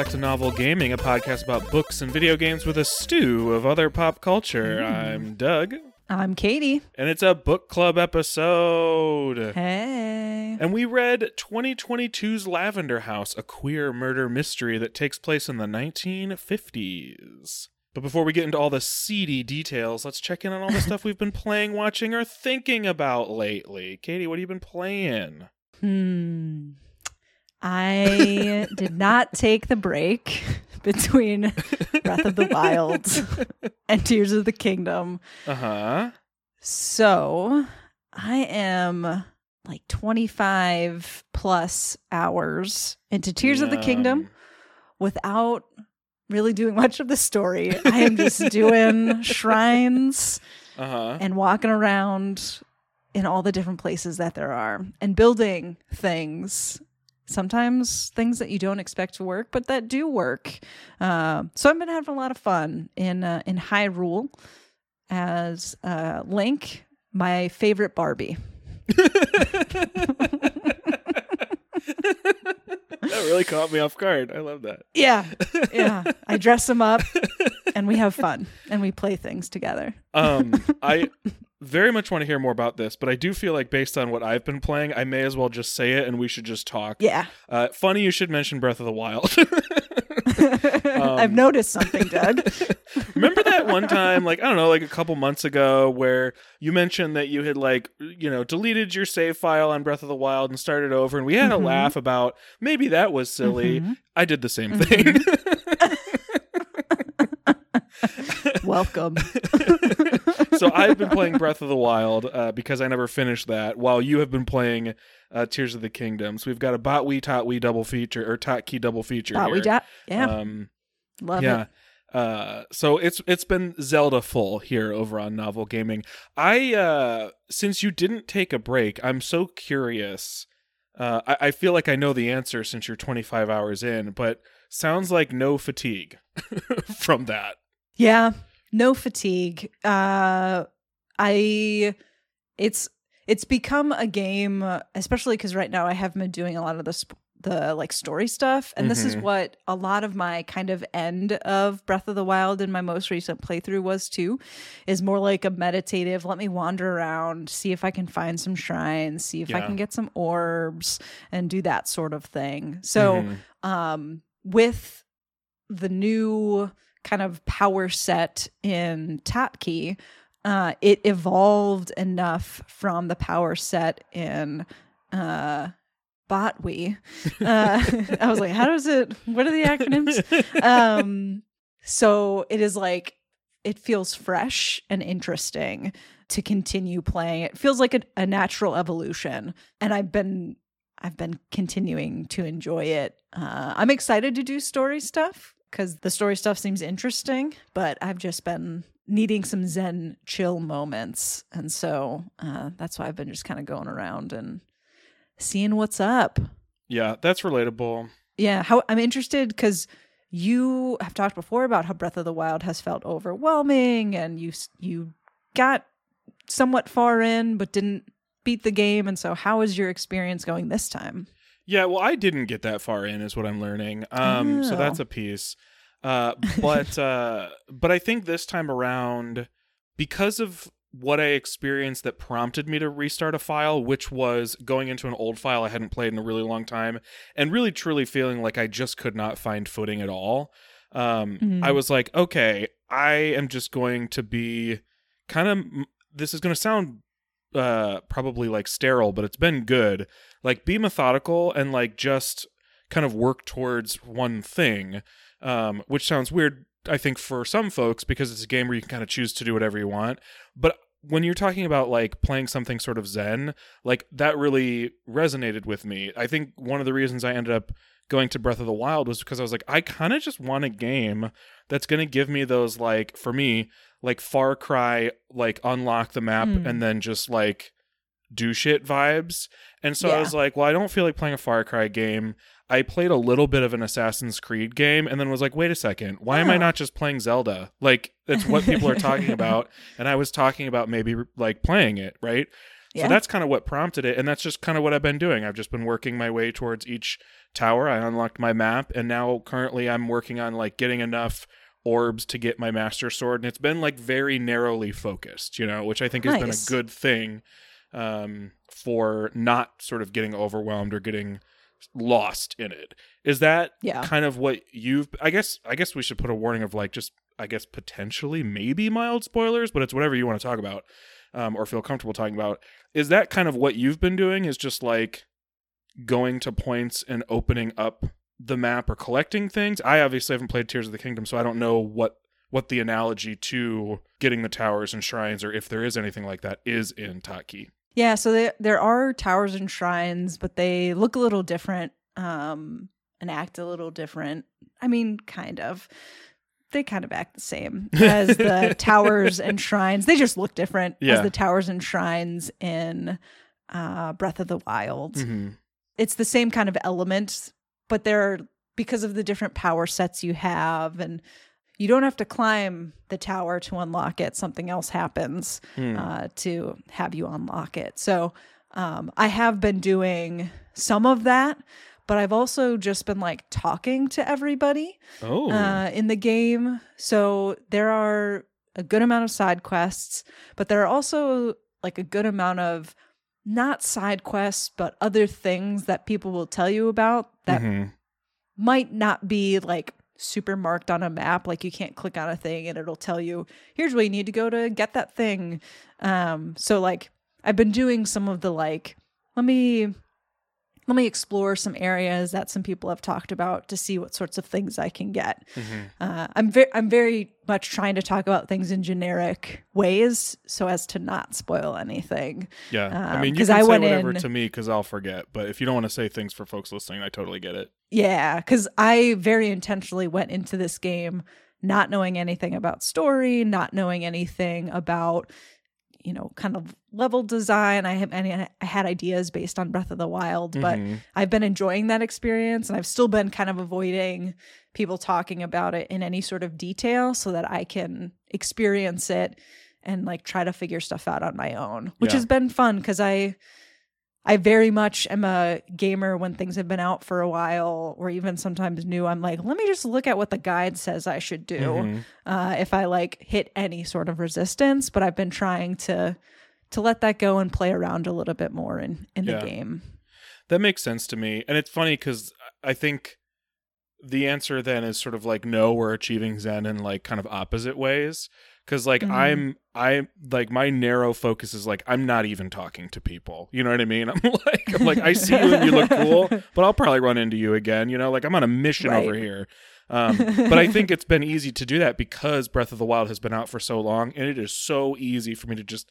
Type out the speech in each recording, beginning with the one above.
Hello, and welcome back to Novel Gaming, a podcast about books and video games with a stew of other pop culture. I'm Doug, I'm Katie. and it's a book club episode. Hey. And we read 2022's Lavender House, a queer murder mystery that takes place in the 1950s. But before we get into all the seedy details, let's check in on all the stuff we've been playing, watching, or thinking about lately. Katie, what have you been playing? Hmm. I did not take the break between Breath of the Wild and Tears of the Kingdom. Uh huh. So I am like 25 plus hours into Tears of the Kingdom without really doing much of the story. I am just doing shrines Uh huh. and walking around in all the different places that there are and building things. Sometimes things that you don't expect to work, but that do work. Uh, so I've been having a lot of fun in uh, in Hyrule as uh, Link, my favorite Barbie. that really caught me off guard. I love that. Yeah, yeah. I dress him up, and we have fun, and we play things together. Um, I very much want to hear more about this, but I do feel like based on what I've been playing, I may as well just say it, and we should just talk. Yeah, Uh, funny you should mention Breath of the Wild. I've noticed something, Doug. Remember that one time, like I don't know, like a couple months ago, where you mentioned that you had like you know deleted your save file on Breath of the Wild and started over, and we had Mhm. a laugh about maybe that was silly. Mhm. I did the same thing. Welcome. So I've been playing Breath of the Wild uh, because I never finished that, while you have been playing uh, Tears of the Kingdom. So we've got a Botwee Totwee double feature or tot key double feature. Here. we yeah, Um, love yeah. it. Uh, so it's it's been Zelda full here over on Novel Gaming. I uh, since you didn't take a break, I'm so curious. Uh, I, I feel like I know the answer since you're 25 hours in, but sounds like no fatigue from that. Yeah, no fatigue. Uh I it's it's become a game especially cuz right now I have been doing a lot of the sp- the like story stuff and this is Mhm. what a lot of my kind of end of Breath of the Wild in my most recent playthrough was too is more like a meditative let me wander around see if I can find some shrines see if I can get some orbs and do that sort of thing so Mhm. um, with the new kind of power set in Tatkey, uh, it evolved enough from the power set in uh, Botwe. Uh, I was like, how does it? What are the acronyms? um, so it is like it feels fresh and interesting to continue playing. It feels like a, a natural evolution, and I've been I've been continuing to enjoy it. Uh, I'm excited to do story stuff because the story stuff seems interesting, but I've just been needing some Zen chill moments, and so uh, that's why I've been just kind of going around and seeing what's up. yeah, that's relatable. Yeah, how I'm interested because you have talked before about how Breath of the Wild has felt overwhelming, and you you got somewhat far in but didn't beat the game, and so how is your experience going this time? Yeah, well, I didn't get that far in, is what I'm learning. Um, so Oh. that's a piece. Uh, but uh, but I think this time around, because of what I experienced that prompted me to restart a file, which was going into an old file I hadn't played in a really long time, and really truly feeling like I just could not find footing at all. Um, Mhm. I was like, okay, I am just going to be kind of. This is going to sound uh probably like sterile but it's been good. Like be methodical and like just kind of work towards one thing um which sounds weird i think for some folks because it's a game where you can kind of choose to do whatever you want. But when you're talking about like playing something sort of zen like that really resonated with me. I think one of the reasons i ended up going to breath of the wild was because i was like i kind of just want a game that's going to give me those like for me like far cry like unlock the map Mm. and then just like do shit vibes and so i was like well i don't feel like playing a far cry game i played a little bit of an assassin's creed game and then was like wait a second why am i Oh. not just playing zelda like that's what people are talking about and i was talking about maybe like playing it right Yeah. So that's kind of what prompted it, and that's just kind of what I've been doing. I've just been working my way towards each tower. I unlocked my map, and now currently I'm working on like getting enough orbs to get my master sword, and it's been like very narrowly focused, you know, which I think has been a good thing um, for not sort of getting overwhelmed or getting lost in it. Is that Yeah. kind of what you've? I guess I guess we should put a warning of like just I guess potentially maybe mild spoilers, but it's whatever you want to talk about um, or feel comfortable talking about. Is that kind of what you've been doing? Is just like going to points and opening up the map or collecting things? I obviously haven't played Tears of the Kingdom, so I don't know what what the analogy to getting the towers and shrines, or if there is anything like that, is in Taki. Yeah, so there there are towers and shrines, but they look a little different um and act a little different. I mean, kind of. They kind of act the same as the towers and shrines. They just look different Yeah. as the towers and shrines in uh Breath of the Wild. Mm-hmm. It's the same kind of element, but they're because of the different power sets you have and you don't have to climb the tower to unlock it. Something else happens Hmm. uh, to have you unlock it. So um, I have been doing some of that, but I've also just been like talking to everybody oh, uh, in the game. So there are a good amount of side quests, but there are also like a good amount of not side quests, but other things that people will tell you about that Mhm. might not be like super marked on a map like you can't click on a thing and it'll tell you here's where you need to go to get that thing um so like i've been doing some of the like let me let me explore some areas that some people have talked about to see what sorts of things i can get Mhm. uh, i'm very i'm very much trying to talk about things in generic ways so as to not spoil anything yeah. I um, mean, you can I say whatever in- to me because I'll forget. But if you don't want to say things for folks listening, I totally get it. Yeah, because I very intentionally went into this game not knowing anything about story, not knowing anything about, you know, kind of level design. I have any, I had ideas based on Breath of the Wild, but Mhm. I've been enjoying that experience, and I've still been kind of avoiding people talking about it in any sort of detail so that I can experience it and like try to figure stuff out on my own, which Yeah. has been fun because I I very much am a gamer when things have been out for a while or even sometimes new. I'm like, let me just look at what the guide says I should do Mhm. uh, if I like hit any sort of resistance. But I've been trying to to let that go and play around a little bit more in in Yeah. the game. That makes sense to me. And it's funny because I think the answer then is sort of like no, we're achieving Zen in like kind of opposite ways. Cause like Mhm. I'm i'm like my narrow focus is like I'm not even talking to people. You know what I mean? I'm like I'm like I see you and you look cool, but I'll probably run into you again. You know, like I'm on a mission Right. over here. Um, but I think it's been easy to do that because Breath of the Wild has been out for so long, and it is so easy for me to just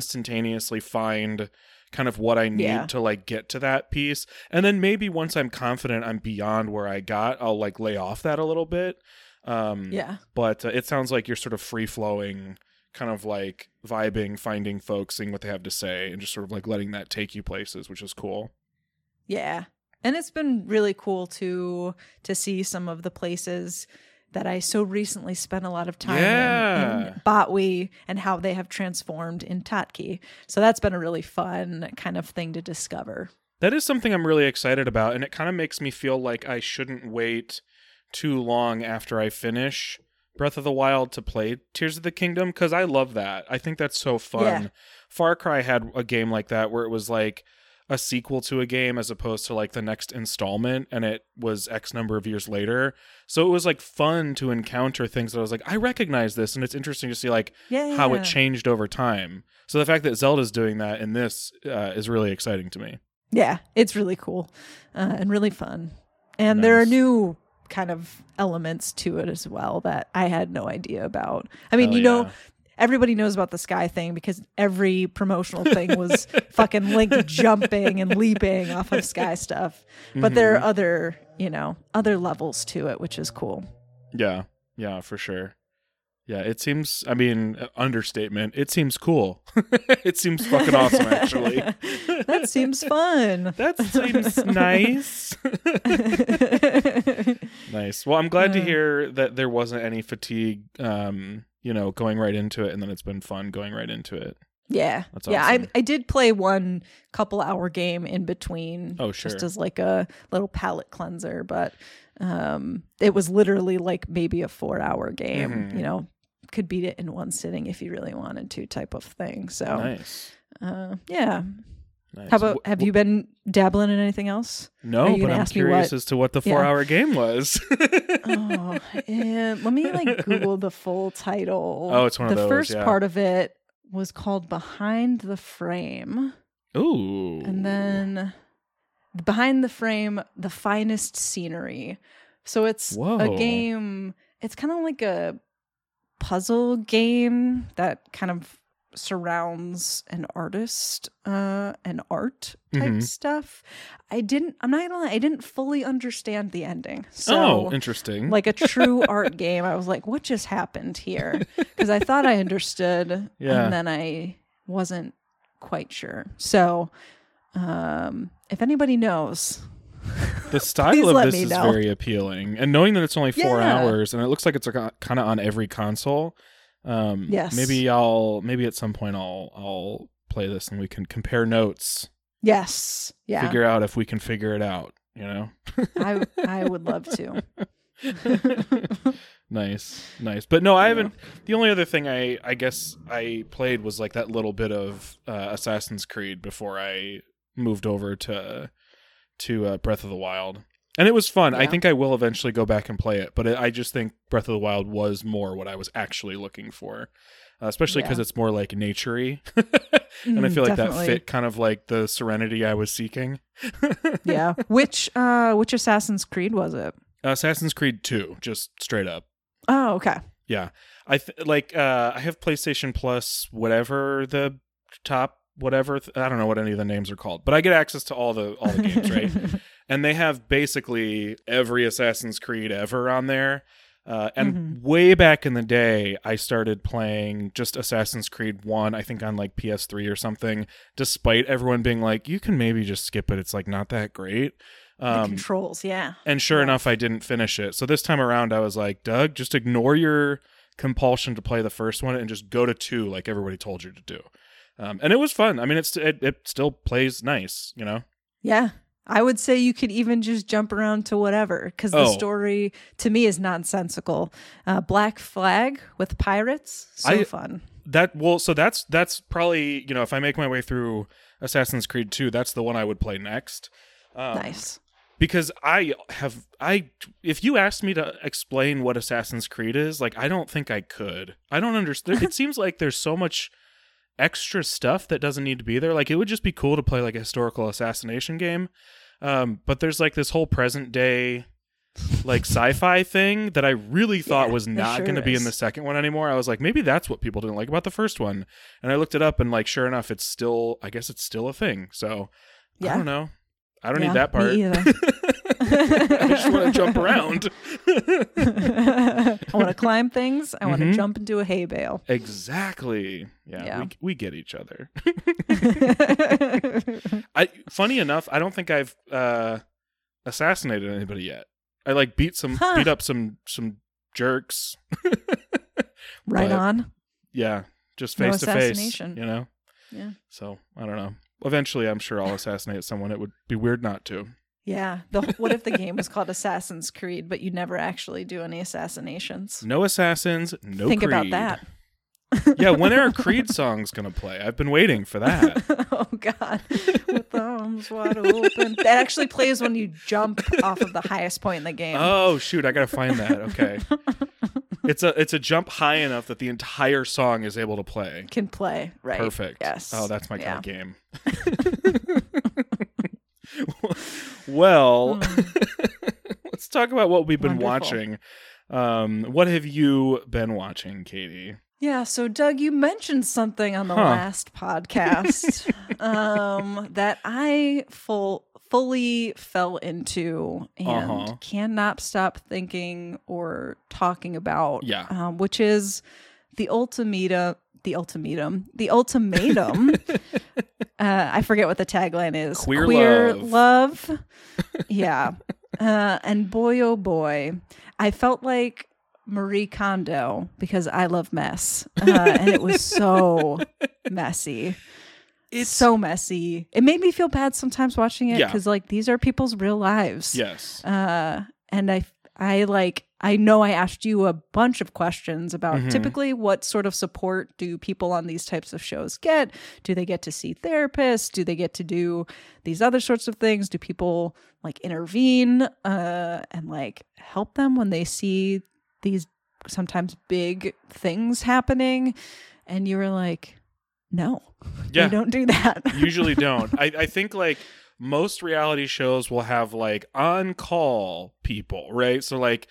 instantaneously find kind of what I need Yeah. to like get to that piece. And then maybe once I'm confident I'm beyond where I got, I'll like lay off that a little bit. Um, Yeah. But uh, it sounds like you're sort of free flowing, kind of like vibing, finding folks, seeing what they have to say, and just sort of like letting that take you places, which is cool. Yeah. And it's been really cool to to see some of the places that I so recently spent a lot of time in, Yeah. in Botwi and how they have transformed in Tatki. So that's been a really fun kind of thing to discover. That is something I'm really excited about, and it kind of makes me feel like I shouldn't wait too long after I finish Breath of the Wild to play Tears of the Kingdom because I love that. I think that's so fun. Yeah. Far Cry had a game like that where it was like a sequel to a game as opposed to like the next installment and it was X number of years later. So it was like fun to encounter things that I was like, I recognize this and it's interesting to see like Yeah. how it changed over time. So the fact that Zelda's doing that in this uh, is really exciting to me. Yeah, it's really cool uh, and really fun. And there are new kind of elements to it as well that I had no idea about. I mean, Hell you know, yeah. everybody knows about the sky thing because every promotional thing was fucking Link jumping and leaping off of sky stuff. But there Mm-hmm. are other, you know, other levels to it, which is cool. Yeah, yeah, for sure. Yeah, it seems. I mean, uh, understatement. It seems cool. it seems fucking awesome, actually. that seems fun. That seems nice. nice. Well, I'm glad to hear that there wasn't any fatigue. Um, you know, going right into it, and then it's been fun going right into it. Yeah. That's yeah. awesome. I I did play one couple hour game in between. Oh, sure. Just as like a little palate cleanser, but um it was literally like maybe a four hour game. Mhm. You know, could beat it in one sitting if you really wanted to, type of thing. So Nice. uh yeah. nice. How about have you been dabbling in anything else? No, you but I'm curious what- as to what the Yeah. four-hour game was. oh, and let me like Google the full title. Oh, it's one of the first yeah. part of it was called Behind the Frame. Ooh. And then behind the frame, the finest scenery. So it's Whoa. a game, it's kind of like a puzzle game that kind of surrounds an artist uh and art type Mhm. stuff. I didn't I'm not gonna lie, I didn't fully understand the ending. So oh, interesting. like a true art game. I was like, what just happened here? Because I thought I understood, Yeah. and then I wasn't quite sure. So, um, if anybody knows, the style of this is know. very appealing, and knowing that it's only four Yeah. hours, and it looks like it's kind of on every console. Um, Yes. Maybe I'll maybe at some point I'll I'll play this and we can compare notes, yes, yeah, figure out if we can figure it out. You know. I I would love to. nice, nice. But no, I haven't. The only other thing I I guess I played was like that little bit of uh, Assassin's Creed before I moved over to to uh, Breath of the Wild, and it was fun. I think I will eventually go back and play it, but it, I just think Breath of the Wild was more what I was actually looking for. Uh, especially because Yeah. it's more like naturey, and I Mm, feel like definitely. that fit kind of like the serenity I was seeking. Yeah. Which uh which Assassin's Creed was it? Assassin's Creed Two, just straight up. Oh, okay. Yeah, I th- like. Uh, I have PlayStation Plus, whatever the top, whatever th- I don't know what any of the names are called, but I get access to all the all the games, right? And they have basically every Assassin's Creed ever on there. Uh, and Mhm. way back in the day, I started playing just Assassin's Creed One. I think on like PS3 or something. Despite everyone being like, "You can maybe just skip it. It's like not that great." the Um, controls, yeah. and sure Yeah. enough, I didn't finish it. So this time around, I was like, Doug, just ignore your compulsion to play the first one and just go to two, like everybody told you to do. Um, and it was fun. I mean, it's it, it still plays nice, you know. Yeah. I would say you could even just jump around to whatever because the Oh. story to me is nonsensical. Uh, Black Flag with pirates, so I- fun. That well, so that's that's probably you know if I make my way through Assassin's Creed two, that's the one I would play next. Um, nice. because I have I if you asked me to explain what Assassin's Creed is, like I don't think I could. I don't understand. it seems like there's so much extra stuff that doesn't need to be there. Like it would just be cool to play like a historical assassination game. Um, but there's like this whole present day like sci-fi thing that I really thought Yeah, was not sure going to be in the second one anymore. I was like, maybe that's what people didn't like about the first one. And I looked it up and like sure enough it's still I guess it's still a thing. So I don't know. I don't Yeah, need that part. I just want to jump around. I want to climb things. I want to Mhm. jump into a hay bale. exactly. Yeah, Yeah. We, we get each other. I funny enough, I don't think I've uh assassinated anybody yet. I like beat some Huh. beat up some some jerks. right But- on. Yeah, just No face to face, you know. Yeah. So, I don't know. Eventually, I'm sure I'll assassinate someone. It would be weird not to. Yeah. The, what if the game was called Assassin's Creed, but you never actually do any assassinations? No assassins, no Think about that. Yeah, when are Creed songs going to play? I've been waiting for that. oh God, with arms wide open. That actually plays when you jump off of the highest point in the game. Oh shoot, I gotta find that. Okay, it's a it's a jump high enough that the entire song is able to play. Can play right. Perfect. Yes. Oh, that's my Yeah. kind of game. well, let's talk about what we've been Wonderful. watching. Um, what have you been watching, Katie? Yeah, so Doug, you mentioned something on the Huh. last podcast um, that I full fully fell into and Uh-huh. cannot stop thinking or talking about. Yeah. um, which is the ultimatum. The ultimatum. The ultimatum. uh, I forget what the tagline is. Queer love. love. yeah. Uh, and boy, oh boy, I felt like Marie Kondo because I love mess, uh, and it was so messy. It's so messy. It made me feel bad sometimes watching it Yeah. because like these are people's real lives. yes. Uh, and I, I like, I know I asked you a bunch of questions about Mhm. typically what sort of support do people on these types of shows get? Do they get to see therapists? Do they get to do these other sorts of things? Do people like intervene uh, and like help them when they see these sometimes big things happening? And you were like, no, Yeah. they don't do that. usually don't. I, I think like most reality shows will have like on call people, right? So like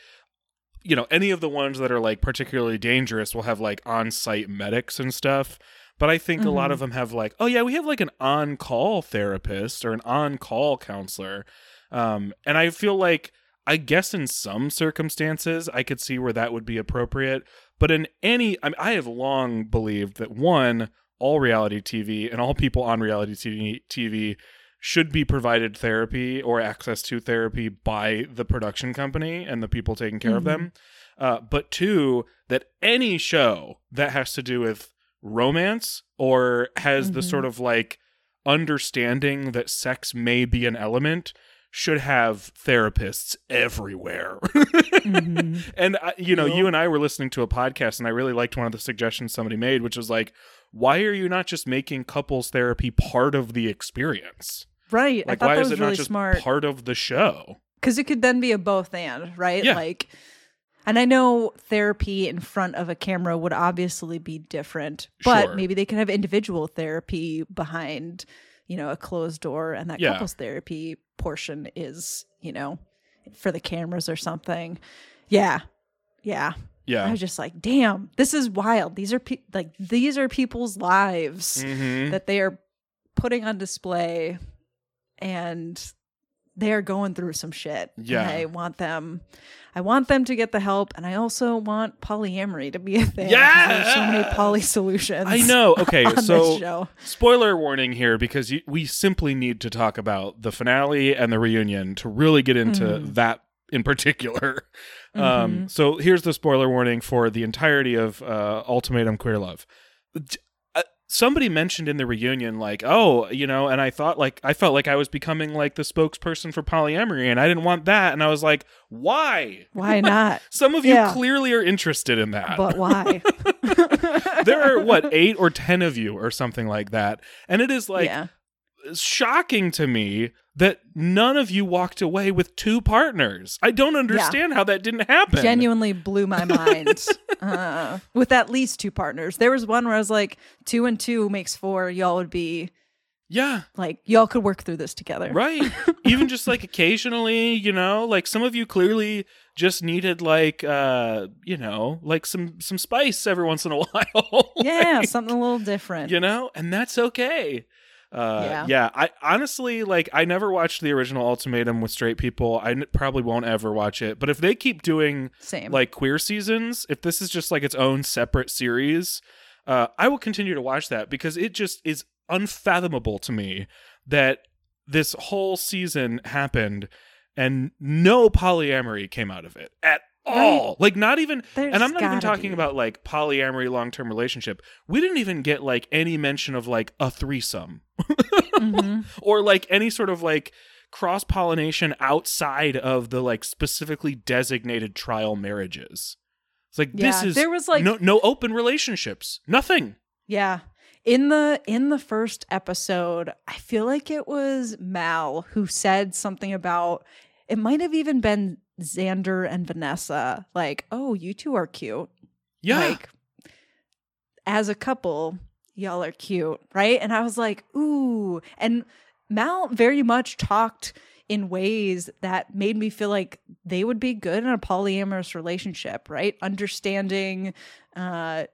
you know, any of the ones that are like particularly dangerous will have like on site medics and stuff. But I think a lot Mhm. of them have like, oh yeah, we have like an on call therapist or an on call counselor. Um, and I feel like I guess in some circumstances I could see where that would be appropriate. But in any, I, mean, I have long believed that one, all reality TV and all people on reality TV, TV should be provided therapy or access to therapy by the production company and the people taking care of them. Uh, but two, that any show that has to do with romance or has the Mhm. sort of like understanding that sex may be an element should have therapists everywhere. Mhm. And I, you know, you and I were listening to a podcast, and I really liked one of the suggestions somebody made, which was like, "Why are you not just making couples therapy part of the experience? Right. Like, I thought why that is was it really not just smart. part of the show?" because it could then be a both and right Yeah. like and i know therapy in front of a camera would obviously be different but Sure. maybe they could have individual therapy behind you know a closed door and that Yeah. couples therapy portion is you know for the cameras or something yeah yeah Yeah. i was just like damn this is wild these are pe- like these are people's lives hmm that they are putting on display and they are going through some shit. And Yeah. I want them I want them to get the help and I also want polyamory to be a thing. Yeah! There's so many poly solutions. I know. Okay, so spoiler warning here because you, we simply need to talk about the finale and the reunion to really get into Mhm. that in particular. Mm-hmm. Um, so here's the spoiler warning for the entirety of uh, Ultimatum Queer Love. Somebody mentioned in the reunion, like, oh, you know, and I thought, like, I felt like I was becoming like the spokesperson for polyamory, and I didn't want that. And I was like, why? Why not? Some of you clearly are interested in that. but why? there are, what, eight or ten of you or something like that. And it is like, yeah. Shocking to me that none of you walked away with two partners. I don't understand how that didn't happen. Genuinely blew my mind uh, with at least two partners. There was one where I was like, two and two makes four. Y'all would be Yeah, like, y'all could work through this together. right. Even just like occasionally, you know, like some of you clearly just needed like uh, you know, like some some spice every once in a while. Yeah, something a little different. you know, and that's okay. Uh, Yeah. yeah. I honestly like. I never watched the original Ultimatum with straight people. I n- probably won't ever watch it. But if they keep doing Same. like queer seasons, if this is just like its own separate series, uh, I will continue to watch that because it just is unfathomable to me that this whole season happened and no polyamory came out of it at all. Like not even There's and I'm not even talking be. about like polyamory long term relationship. We didn't even get like any mention of like a threesome Mhm. or like any sort of like cross pollination outside of the like specifically designated trial marriages. It's like this is there was, like- no no open relationships. Nothing. Yeah. In the in the first episode, I feel like it was Mal who said something about it might have even been Xander and Vanessa, like, oh, you two are cute. Yeah. Like as a couple, y'all are cute, right? And I was like, ooh. And Mal very much talked in ways that made me feel like they would be good in a polyamorous relationship, right? Understanding uh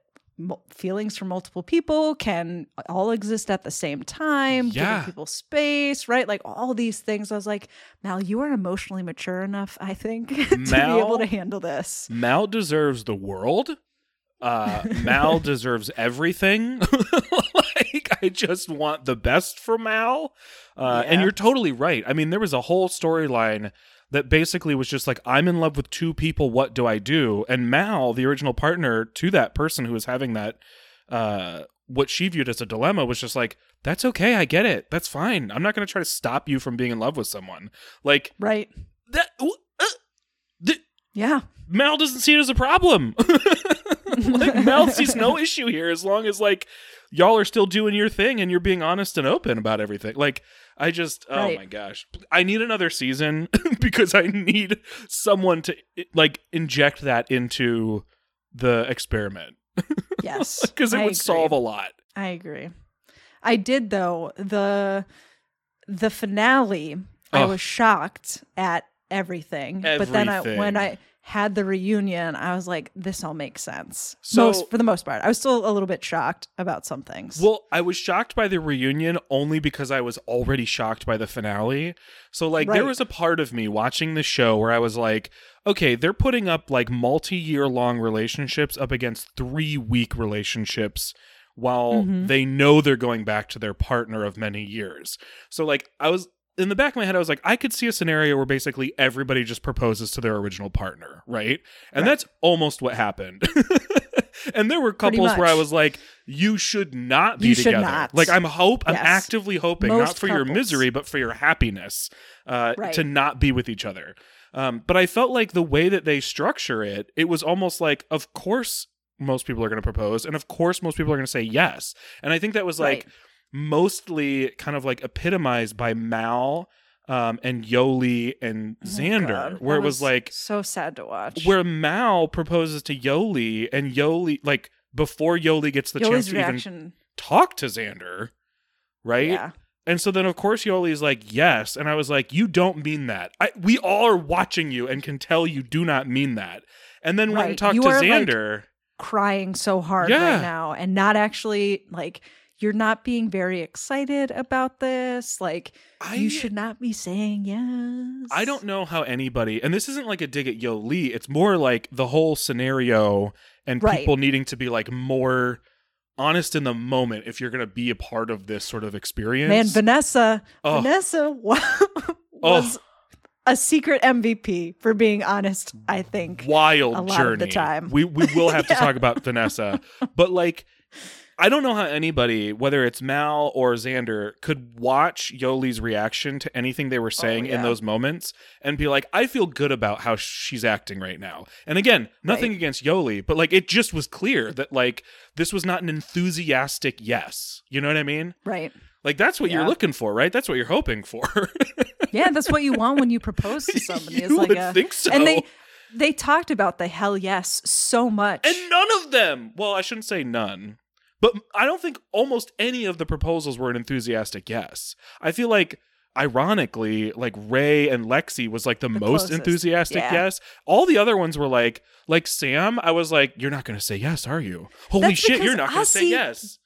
feelings for multiple people can all exist at the same time, Yeah. giving people space, right? Like all these things. I was like, Mal, you are emotionally mature enough, I think, to be able to handle this. Mal deserves the world. Uh, Mal deserves everything. like I just want the best for Mal. Uh, And you're totally right. I mean, there was a whole storyline that basically was just like, I'm in love with two people. What do I do? And Mal, the original partner to that person who was having that, uh, what she viewed as a dilemma was just like, that's okay. I get it. That's fine. I'm not going to try to stop you from being in love with someone. Like, Right. that, uh, th- Yeah. Mal doesn't see it as a problem. like Mal sees no issue here as long as like y'all are still doing your thing and you're being honest and open about everything. Like I just oh Right. my gosh. I need another season because I need someone to like inject that into the experiment Yes. because it I would agree. solve a lot. I agree. I did though the the finale. I was shocked at everything, but then I, when I had the reunion, I was like, "This all makes sense." So- most for the most part, I was still a little bit shocked about some things. Well, I was shocked by the reunion only because I was already shocked by the finale. So, like, there was a part of me watching the show where I was like, okay, they're putting up like multi year long relationships up against three week relationships while Mhm. they know they're going back to their partner of many years. So, like, I was. In the back of my head, I was like, I could see a scenario where basically everybody just proposes to their original partner, right? And Right. that's almost what happened. and there were couples where I was like, you should not be You should together. not. Like I'm hope I'm actively hoping not Most for your misery but for your happiness uh, Right. to not be with each other. Um, but I felt like the way that they structure it, it was almost like, of course, most people are going to propose, and of course, most people are going to say yes. And I think that was like Right. Mostly kind of like epitomized by Mal um, and Yoli and Oh, Xander, where it was like so sad to watch. where Mal proposes to Yoli, and Yoli like before Yoli gets the chance Yoli's to even talk to Xander, right? yeah, And so then of course Yoli's like, yes. And I was like, you don't mean that. I, we all are watching you and can tell you do not mean that. And then went and Right. talked You to are, like, Xander. crying so hard Yeah. right now, and not actually like you're not being very excited about this. Like I, you should not be saying yes. I don't know how anybody, and this isn't like a dig at Yoli, it's more like the whole scenario and Right. people needing to be like more honest in the moment if you're going to be a part of this sort of experience. Man, Vanessa, Oh. Vanessa wa- was a secret MVP for being honest. I think. wild a lot journey. of the time. We we will have to talk about Vanessa, but like. I don't know how anybody, whether it's Mal or Xander, could watch Yoli's reaction to anything they were oh, saying in Oh, yeah. those moments and be like, I feel good about how she's acting right now. And again, nothing Right. against Yoli, but like it just was clear that like this was not an enthusiastic yes. You know what I mean? Right. Like that's what you're looking for, right? That's what you're hoping for. Yeah, that's what you want when you propose to somebody. You like would a, think so. and they they talked about the hell yes so much. And none of them. Well, I shouldn't say none, but I don't think almost any of the proposals were an enthusiastic yes. I feel like, ironically, like Rae and Lexi was like the, The most closest. enthusiastic Yeah. yes. All the other ones were like, like Sam. I was like, you're not going to say yes, are you? Holy That's shit, you're not going to say yes.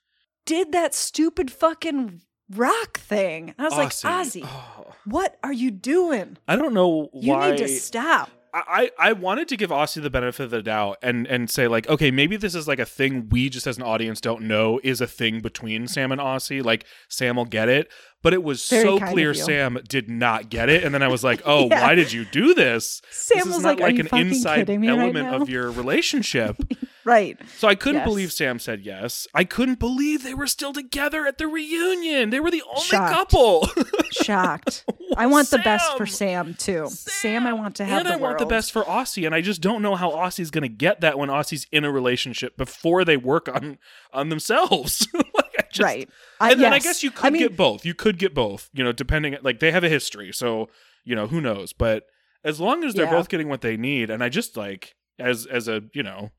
Did that stupid fucking rock thing. And I was like, Aussie. Oh. what are you doing? I don't know You need to stop. I, I wanted to give Aussie the benefit of the doubt and and say like okay maybe this is like a thing we just as an audience don't know is a thing between Sam and Aussie like Sam will get it but it was Very so clear. Sam did not get it and then I was like oh Yeah. why did you do this Sam this is was not like, "Are like an inside right element now?" of your relationship Right. so I couldn't Yes. believe Sam said yes I couldn't believe they were still together at the reunion they were the only Shocked. couple Shocked. I want the best for Sam! Sam too. Sam, I want to have and the I want the best for Aussie, and I just don't know how Aussie's going to get that when Aussie's in a relationship before they work on on themselves. like, I just- right. I, And then I guess you could I mean, get both. You could get both. You know, depending like they have a history, so you know who knows. But as long as they're Yeah. both getting what they need, and I just like as as a you know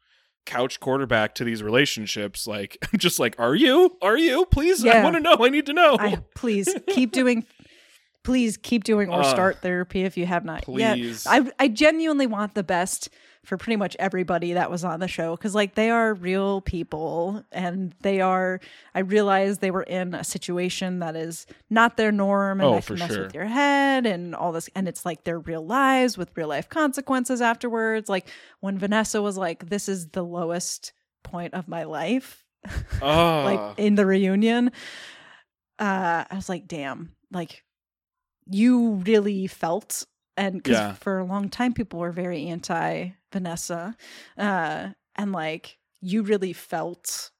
couch quarterback to these relationships, like I'm just like, are you? Are you? Please, I want to know. I need to know. I, please keep doing. Please keep doing or Ugh. start therapy if you have not yet. Please. I I genuinely want the best for pretty much everybody that was on the show because like they are real people and they are. I realize they were in a situation that is not their norm and Oh, that can mess sure. with your head and all this and it's like their real lives with real life consequences afterwards. Like when Vanessa was like, "This is the lowest point of my life." oh, like in the reunion uh i was like damn like you really felt and because Yeah. for a long time people were very anti Vanessa, uh, and like you really felt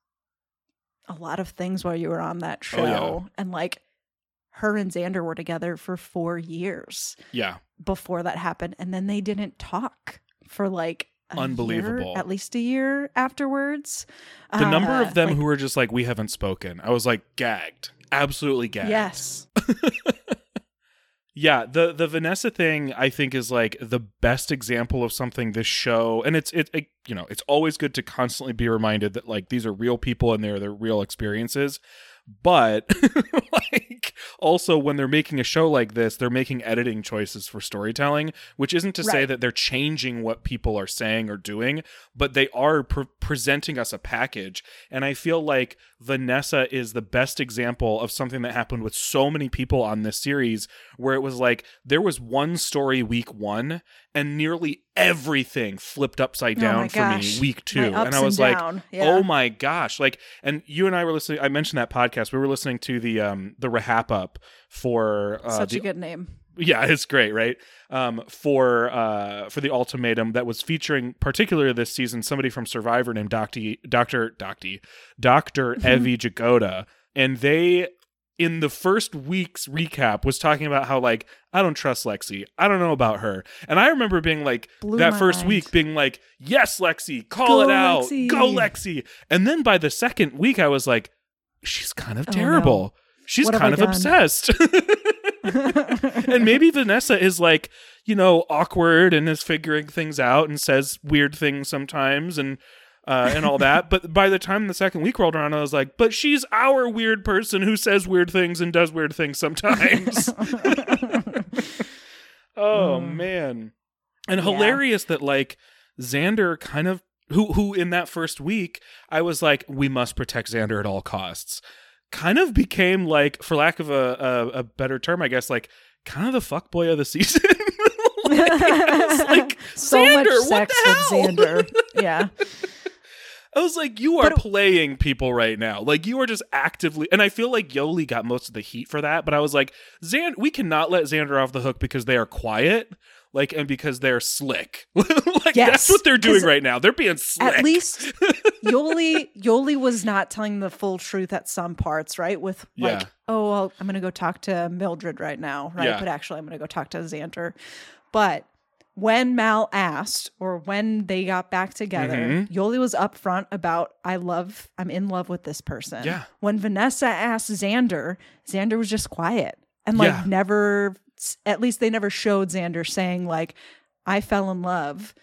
a lot of things while you were on that show, Oh, yeah. and like her and Xander were together for four years Yeah. before that happened, and then they didn't talk for like. a year, Unbelievable. at least a year afterwards. The number Uh, of them like, who were just like, we haven't spoken. I was like, gagged. Absolutely gagged. yes, Yeah, the the Vanessa thing I think is like the best example of something this show and it's it, it you know, it's always good to constantly be reminded that like these are real people and they're their real experiences. But like also when they're making a show like this, they're making editing choices for storytelling, which isn't to say that they're changing what people are saying or doing, but they are pre- presenting us a package. And I feel like Vanessa is the best example of something that happened with so many people on this series where it was like there was one story week 1 and nearly everything flipped upside Oh down my for gosh. me week My 2 ups and I was like. Yeah. Oh my gosh! Like, and you and I were listening. I mentioned that podcast. We were listening to the um the Rahap up for uh, such the, a good name. yeah, it's great, right? Um, for uh for the ultimatum that was featuring particularly this season somebody from Survivor named Doctor Doctor Doctor Doctor Evvie Jagoda, and they in the first week's recap was talking about how like I don't trust Lexi. I don't know about her. And I remember being like Blew that first mind. week being like, "Yes, Lexi, call Go, it out. Lexi." Go Lexi." And then by the second week I was like, she's kind of Oh, no. terrible. She's What kind of done? obsessed. and maybe Vanessa is like, you know, awkward and is figuring things out and says weird things sometimes and uh, and all that. But by the time the second week rolled around, I was like, but she's our weird person who says weird things and does weird things sometimes. oh Mm. man. And Yeah. hilarious that like Xander kind of who who in that first week I was like, we must protect Xander at all costs. Kind of became like, for lack of a a, a better term, I guess, like kind of the fuckboy of the season. like, like, so Xander, much what sex with Xander. Yeah. I was like, you are it- playing people right now. Like you are just actively, and I feel like Yoli got most of the heat for that. But I was like, Xander, we cannot let Xander off the hook because they are quiet, like, and because they're slick. like Yes, that's what they're doing right now. They're being slick. At least Yoli Yoli was not telling the full truth at some parts, right? With like, Yeah. oh, well, I'm going to go talk to Mildred right now, right? Yeah. But actually, I'm going to go talk to Xander. But when Mal asked, or when they got back together, Mhm. Yoli was upfront about, I love, I'm in love with this person. Yeah. When Vanessa asked Xander, Xander was just quiet and like Yeah. never, at least they never showed Xander saying, like, I fell in love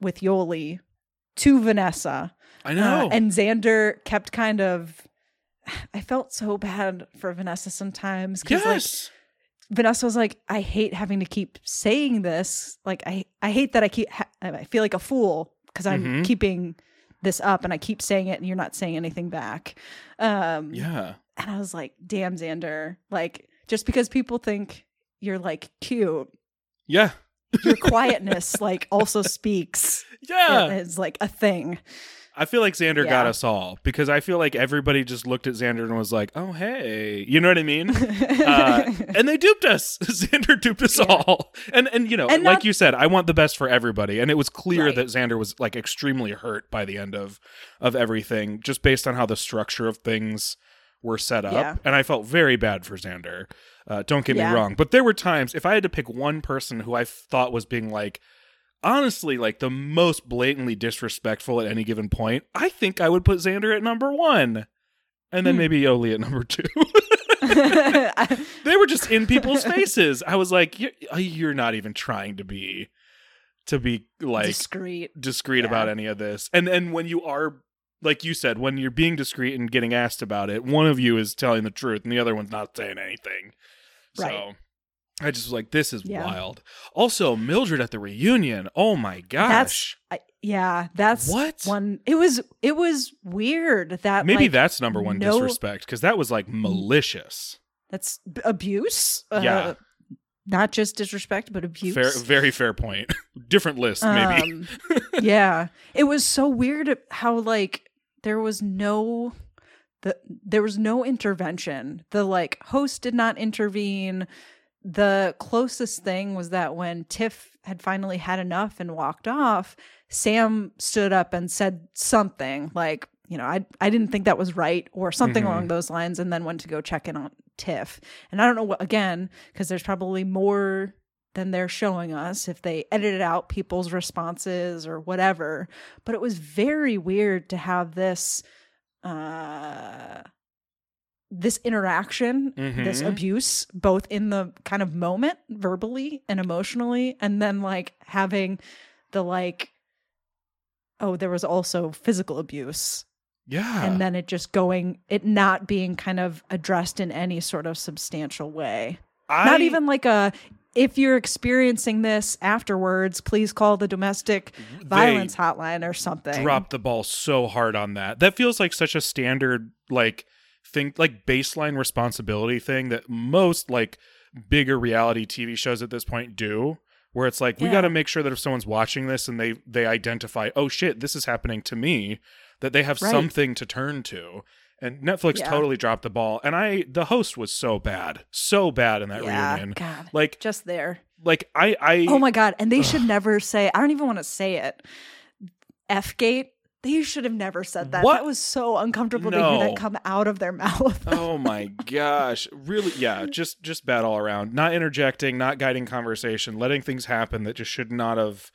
with Yoli to Vanessa. I Uh, know. and Xander kept kind of. I felt so bad for Vanessa sometimes because like yes. Vanessa was like, I hate having to keep saying this. Like I, I hate that I keep. Ha- I feel like a fool because I'm Mhm. keeping this up and I keep saying it and you're not saying anything back. Um, yeah. And I was like, damn, Xander. Like just because people think you're like cute, Yeah. your quietness like also speaks. Yeah. It's like a thing. I feel like Xander got us all because I feel like everybody just looked at Xander and was like, "Oh, hey," you know what I mean? uh, and they duped us. Xander duped us Yeah. all. And and you know, And like you said, I want the best for everybody. And it was clear Right. that Xander was like extremely hurt by the end of of everything, just based on how the structure of things were set up. Yeah. And I felt very bad for Xander. Uh, don't get Yeah. me wrong, but there were times if I had to pick one person who I thought was being like honestly like the most blatantly disrespectful at any given point, I think I would put Xander at number one. And then Hmm. maybe Yoli at number two. they were just in people's faces. I was like, you're, you're not even trying to be to be like discreet. discreet yeah. about any of this. And and when you are like you said, when you're being discreet and getting asked about it, one of you is telling the truth and the other one's not saying anything. So Right. I just was like, this is Yeah. wild. Also, Mildred at the reunion. Oh my gosh. I, yeah, that's What? one. It was it was weird that Maybe like, that's number one no- disrespect because that was like malicious. that's abuse. Yeah. Uh, not just disrespect, but abuse. Fair, very fair point. Different list, maybe. Um, yeah, it was so weird how like there was no the there was no intervention. The like host did not intervene. The closest thing was that when Tiff had finally had enough and walked off, Sam stood up and said something like, you know, I I didn't think that was right or something Mhm. along those lines and then went to go check in on Tiff. And I don't know what again, because there's probably more than they're showing us if they edited out people's responses or whatever. But it was very weird to have this uh this interaction, this Mhm. abuse, both in the kind of moment, verbally and emotionally, and then like having the like, oh, there was also physical abuse. Yeah. And then it just going, it not being kind of addressed in any sort of substantial way. I, not even like a, if you're experiencing this afterwards, please call the domestic they violence hotline or something. Drop the ball so hard on that. That feels like such a standard like thing like baseline responsibility thing that most like bigger reality TV shows at this point do where it's like we got to make sure that if someone's watching this and they they identify oh shit this is happening to me that they have Right. something to turn to. And Netflix Yeah. totally dropped the ball and I the host was so bad. So bad in that yeah, reunion. God, Like just there. like I I Oh my god! And they should never say. I don't even want to say it. F gate. They should have never said that. What? That was so uncomfortable to hear that come out of their mouth. oh my gosh really yeah just just bad all around not interjecting not guiding conversation letting things happen that just should not have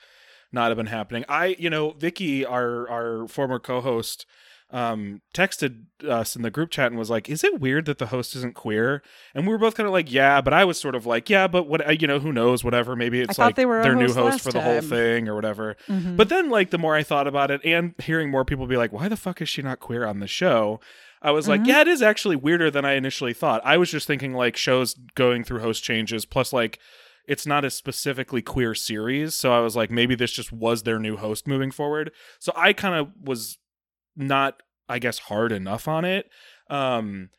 not have been happening i you know vicky our our former co-host um texted us in the group chat and was like is it weird that the host isn't queer and we were both kind of like yeah but i was sort of like yeah but what you know who knows whatever maybe it's like they were their new host host last for the whole time. thing or whatever Mhm. but then, like, the more I thought about it and hearing more people be like, why the fuck is she not queer on the show? I was like, Mhm. yeah, it is actually weirder than I initially thought. I was just thinking, like, shows going through host changes, plus, like, it's not a specifically queer series. So I was like, maybe this just was their new host moving forward. So I kind of was not, I guess, hard enough on it. Um,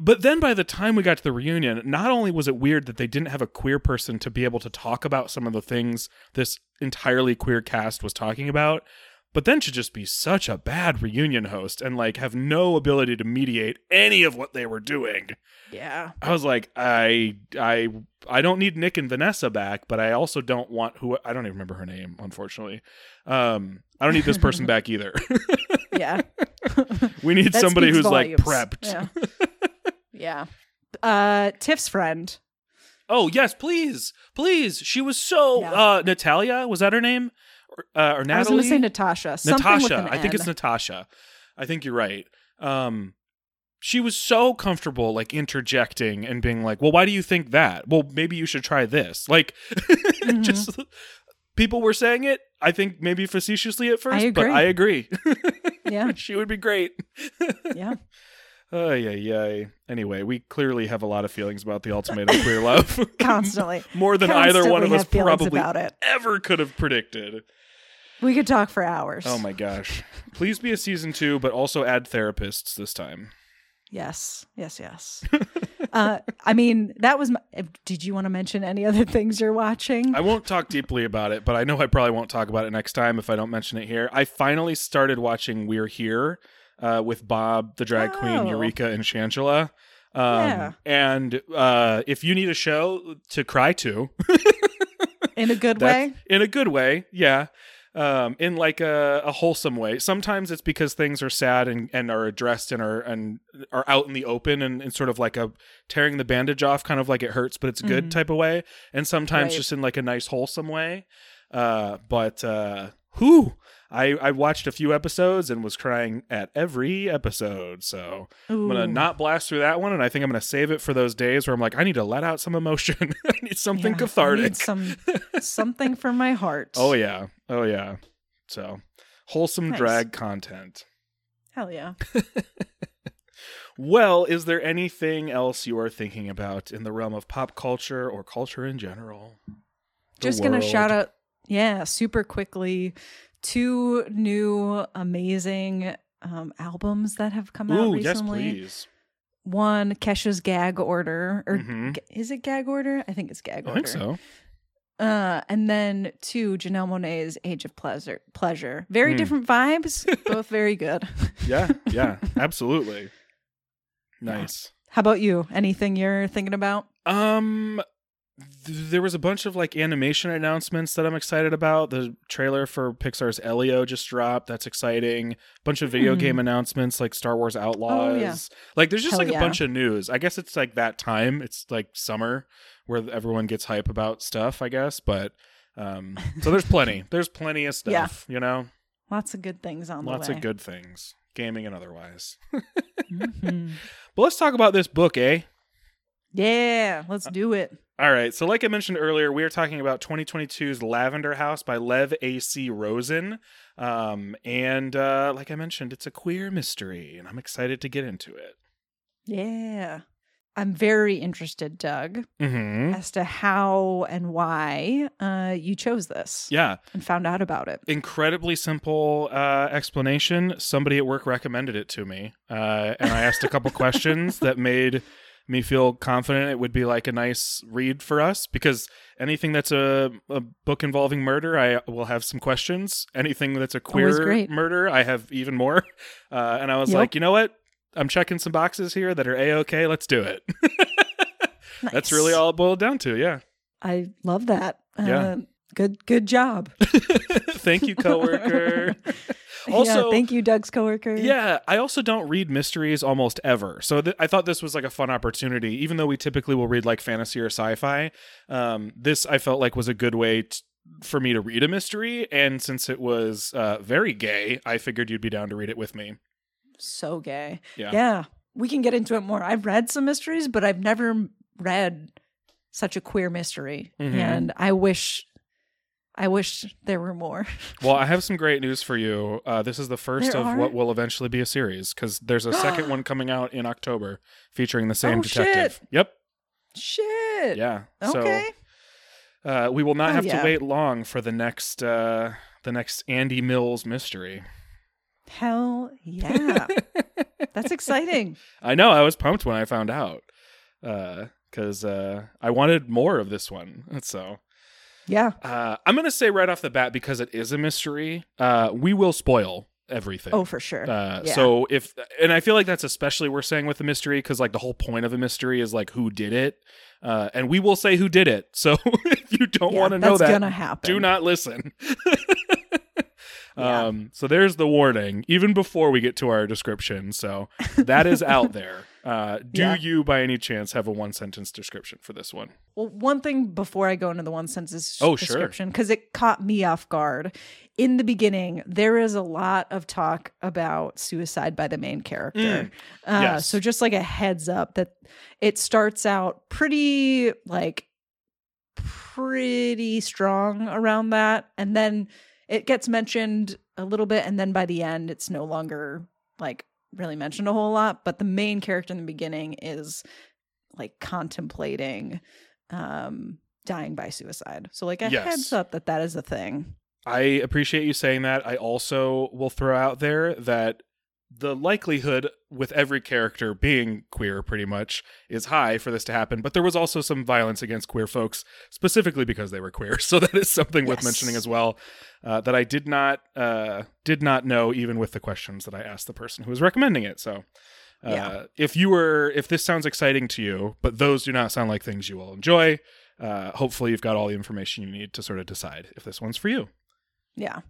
but then by the time we got to the reunion, not only was it weird that they didn't have a queer person to be able to talk about some of the things this entirely queer cast was talking about, but then to just be such a bad reunion host and like have no ability to mediate any of what they were doing. yeah. I was like, I I I don't need Nick and Vanessa back, but I also don't want who I don't even remember her name, unfortunately. Um I don't need this person back either. Yeah. we need That somebody speaks who's like prepped. Yeah. yeah. Uh, Tiff's friend. Oh yes, please, please. She was so Yeah. uh Natalia was that her name, or, uh, or Natalie? I was going to say Natasha. Something with Natasha. an I think it's Natasha. I think you're right. Um, she was so comfortable, like interjecting and being like, "Well, why do you think that? Well, maybe you should try this." Like, Mm-hmm. just people were saying it. I think maybe facetiously at first, but agree. I agree. Yeah. she would be great. Yeah. Oh yeah, yeah. Anyway, we clearly have a lot of feelings about the ultimatum queer love. Constantly. More than either one of us probably ever could have predicted. We could talk for hours. Oh my gosh. Please be a season two, but also add therapists this time. Yes, yes, yes. Uh, I mean, that was. My, did you want to mention any other things you're watching? I won't talk deeply about it, but I know I probably won't talk about it next time if I don't mention it here. I finally started watching We're Here uh, with Bob, the drag queen, Oh. Eureka, and Shangela. Um, Yeah. And uh, if you need a show to cry to, In a good way. in a good way, yeah. Um, in like a, a wholesome way. Sometimes it's because things are sad and, and are addressed and are and are out in the open and, and sort of like a tearing the bandage off, kind of like it hurts, but it's good Mhm. type of way. And sometimes Right. just in like a nice wholesome way. Uh, but uh, whew, I I watched a few episodes and was crying at every episode. So I'm gonna not blast through that one, and I think I'm gonna save it for those days where I'm like, I need to let out some emotion. I need something Yeah, I cathartic. need some something for my heart. Oh yeah. Oh yeah. So wholesome Nice. drag content. hell yeah! Well, is there anything else you are thinking about in the realm of pop culture or culture in general? The Just gonna shout out, yeah, super quickly, two new amazing um, albums that have come out Ooh, yes, recently. please. One, Kesha's Gag Order, or Mhm. Is it Gag Order? I think it's Gag I Order. think so. Uh, and then two, Janelle Monae's Age of Pleasure. Pleasure. Very Hmm. different vibes, both very good. Yeah, yeah, absolutely. Yeah. Nice. How about you? Anything you're thinking about? Um, there was a bunch of like animation announcements that I'm excited about. The trailer for Pixar's Elio just dropped. That's exciting. A Bunch of video Hmm. game announcements like Star Wars Outlaws. Like there's just Hell like yeah. a bunch of news. I guess it's like that time. It's like summer where everyone gets hype about stuff, I guess, but um so there's plenty. There's plenty of stuff, Yeah. you know. Lots of good things on Lots the way. of good things, gaming and otherwise. Mhm. But let's talk about this book, eh? Yeah, let's do it. All right. So, like I mentioned earlier, we are talking about 2022's Lavender House by Lev A.C. Rosen. Um, and uh, like I mentioned, it's a queer mystery, and I'm excited to get into it. Yeah. I'm very interested, Doug, Mm-hmm. as to how and why uh, you chose this Yeah. and found out about it. Incredibly simple uh, explanation. Somebody at work recommended it to me. Uh, and I asked a couple questions that made me feel confident it would be like a nice read for us because anything that's a, a book involving murder i will have some questions. Anything that's a queer murder i have even more. Uh, and i was Yep. like you know what? I'm checking some boxes here that are a-ok. Let's do it. That's really all it boiled down to yeah. I love that. Yeah. Uh, good good job. thank you coworker Also- yeah, thank you, Doug's coworker. Yeah, I also don't read mysteries almost ever. So th- I thought this was like a fun opportunity, even though we typically will read like fantasy or sci-fi. Um, this I felt like was a good way t- for me to read a mystery, and since it was uh, very gay, I figured you'd be down to read it with me. So gay. Yeah. Yeah. We can get into it more. I've read some mysteries, but I've never read such a queer mystery. Mhm. And I wish I wish there were more. Well, I have some great news for you. Uh, this is the first There of are? what will eventually be a series because there's a second one coming out in October featuring the same Oh, detective. shit. Yep. Shit. Yeah. Okay. So uh, we will not Oh, have yeah. to wait long for the next uh, the next Andy Mills mystery. Hell yeah. That's exciting. I know. I was pumped when I found out because uh, I wanted more of this one. So Yeah. uh, I'm gonna say right off the bat because it is a mystery. Uh, we will spoil everything. Oh, for sure. Uh, yeah. So if and I feel like that's especially we're saying with the mystery because like the whole point of a mystery is like who did it, uh, and we will say who did it. So if you don't Yeah, want to know that's that, gonna happen. do not listen. Yeah. Um, so there's the warning, even before we get to our description. So that is out there. Uh, do Yeah. you, by any chance, have a one sentence description for this one? Well, one thing before I go into the one sentence Oh, description, because it caught me off guard. In the beginning, there is a lot of talk about suicide by the main character. Uh, Mm. Yes. So, just like a heads up that it starts out pretty, like, pretty strong around that. And then it gets mentioned a little bit. And then by the end, it's no longer like really mentioned a whole lot. But the main character in the beginning is like contemplating um dying by suicide so like a Yes. heads up that that is a thing I appreciate you saying that. I also will throw out there that the likelihood with every character being queer pretty much is high for this to happen but there was also some violence against queer folks specifically because they were queer. So that is something worth mentioning as well uh, that i did not uh, did not know even with the questions that i asked the person who was recommending it. So uh, Yeah. if you were if this sounds exciting to you but those do not sound like things you will enjoy uh, hopefully you've got all the information you need to sort of decide if this one's for you. Yeah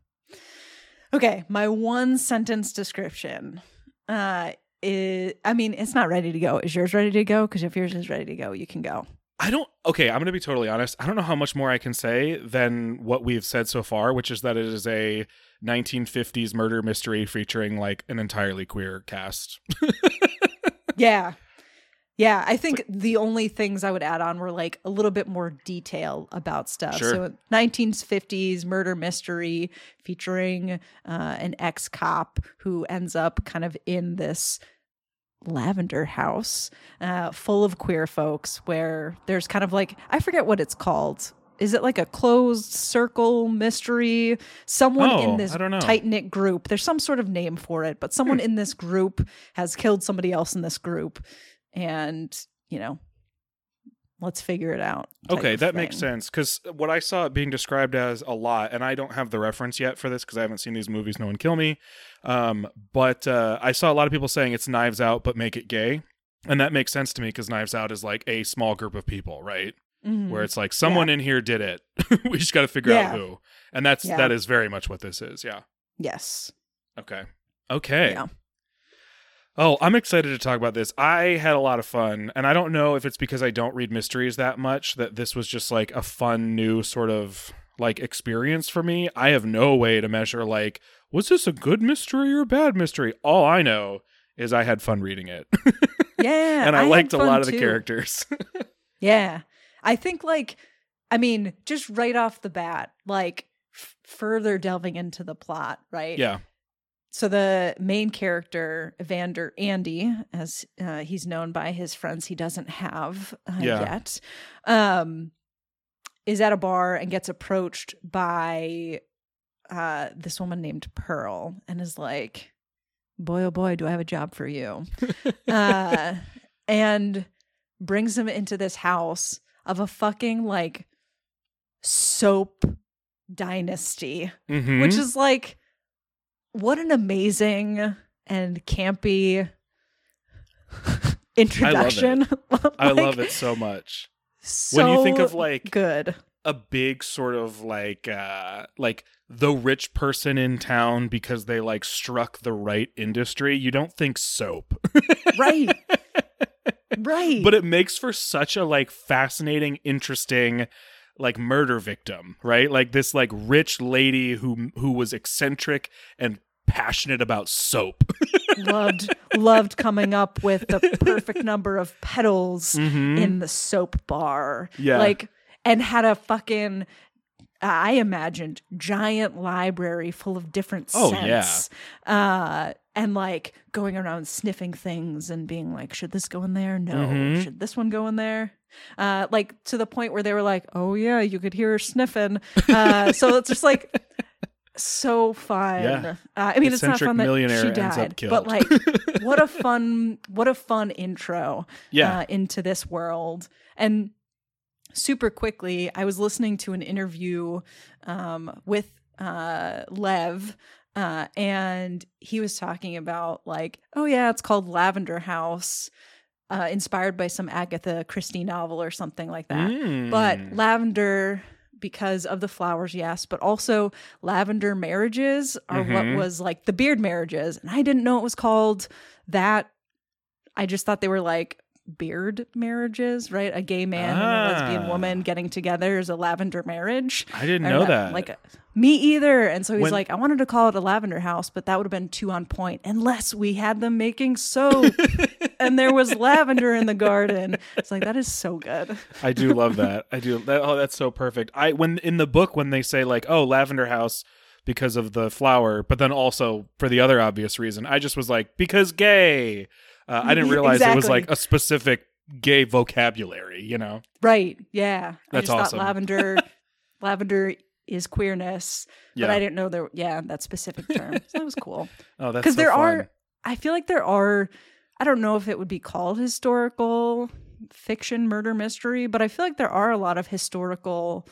okay my one sentence description uh is i mean it's not ready to go is yours ready to go because if yours is ready to go you can go I don't. Okay, I'm going to be totally honest. I don't know how much more I can say than what we've said so far, which is that it is a 1950s murder mystery featuring like an entirely queer cast. yeah yeah i think the only things i would add on were like a little bit more detail about stuff. Sure. so 1950s murder mystery featuring uh, an ex-cop who ends up kind of in this lavender house uh, full of queer folks where there's kind of like i forget what it's called. Is it like a closed circle mystery? Someone Oh, in this tight knit group. There's some sort of name for it but someone in this group has killed somebody else in this group and you know let's figure it out Okay, that makes sense because what I saw it being described as a lot, and I don't have the reference yet for this because I haven't seen these movies. No one kill me. Um, but uh, I saw a lot of people saying it's Knives Out, but make it gay. and that makes sense to me because Knives Out is like a small group of people, right? Mhm. Where it's like someone in here did it. we just got to figure Yeah. out who, and that's Yeah. that is very much what this is. Yeah. yes. Okay. Okay. Oh, I'm excited to talk about this. I had a lot of fun, and I don't know if it's because I don't read mysteries that much that this was just like a fun new sort of like experience for me. I have no way to measure like was this a good mystery or a bad mystery. All I know is I had fun reading it, Yeah. and I, had liked a lot of the too. characters. Yeah. I think like I mean, just right off the bat, like f- further delving into the plot, right? yeah. So the main character, Evander Andy, as uh, he's known by his friends he doesn't have uh, Yeah. yet, um, is at a bar and gets approached by uh, this woman named Pearl and is like, "Boy, oh boy, do I have a job for you!" uh, and brings him into this house of a fucking like soap dynasty Mhm. which is like what an amazing and campy introduction. I love it. So much. When you think of like good, a big sort of like uh like the rich person in town because they like struck the right industry you don't think soap. Right, right, but it makes for such a like fascinating interesting like murder victim right? Like this like rich lady who who was eccentric and passionate about soap loved loved coming up with the perfect number of petals Mhm. in the soap bar. Yeah. like and had a fucking. I imagined giant library full of different Oh, scents. Uh, and like going around sniffing things and being like, should this go in there? No. Mhm. Should this one go in there? Uh, like to the point where they were like, oh yeah, you could hear her sniffing. Uh, so it's just like so fun. Yeah. Uh, I mean, it's not fun that she died, but like, what a fun, what a fun intro yeah uh, into this world. And super quickly, I was listening to an interview um, with uh, Lev. Uh, and he was talking about like, oh yeah, it's called Lavender House, uh, inspired by some Agatha Christie novel or something like that. But Mm. lavender, because of the flowers, yes, but also lavender marriages are Mhm. what was like the beard marriages. And I didn't know it was called that. I just thought they were like beard marriages, right? A gay man and a lesbian Ah. woman getting together is a lavender marriage. i didn't know that Like me either. And so he's When- like, I wanted to call it a lavender house, but that would have been too on point unless we had them making soap and there was lavender in the garden. It's like that is so good. I do love that. I do. That, oh, that's so perfect. I when in the book when they say like, "Oh, lavender house," because of the flower, but then also for the other obvious reason, I just was like, because gay. Uh, I didn't realize it was like a specific gay vocabulary. You know? Right. Yeah. That's I just awesome. thought lavender lavender is queerness, but I didn't know there yeah, that specific term. So that was cool. Oh, that's Because so there fun. are I feel like there are I don't know if it would be called historical fiction murder mystery, but I feel like there are a lot of historical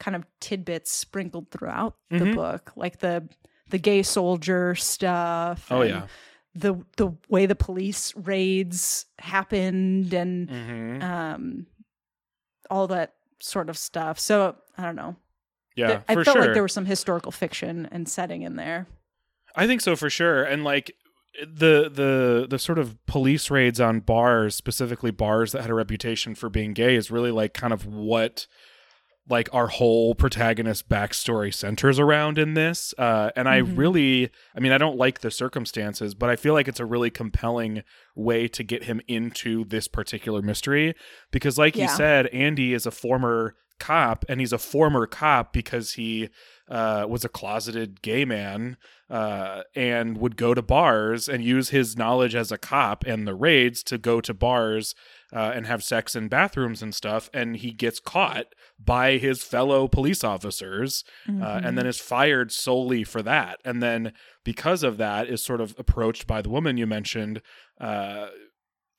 kind of tidbits sprinkled throughout the Mhm. book, like the the gay soldier stuff. Oh and yeah. The the way the police raids happened and hmm um all that sort of stuff. So I don't know. Yeah, There- I for felt sure. like there was some historical fiction and setting in there. I think so for sure. And like the the the sort of police raids on bars, specifically bars that had a reputation for being gay, is really like kind of what like our whole protagonist backstory centers around in this. Uh, and I Mhm. really, I mean, I don't like the circumstances, but I feel like it's a really compelling way to get him into this particular mystery because, like you said, Andy is a former cop, and he's a former cop because he uh, was a closeted gay man uh, and would go to bars and use his knowledge as a cop and the raids to go to bars uh, and have sex in bathrooms and stuff. And he gets caught by his fellow police officers uh, Mhm. and then is fired solely for that. And then because of that, is sort of approached by the woman you mentioned. Uh,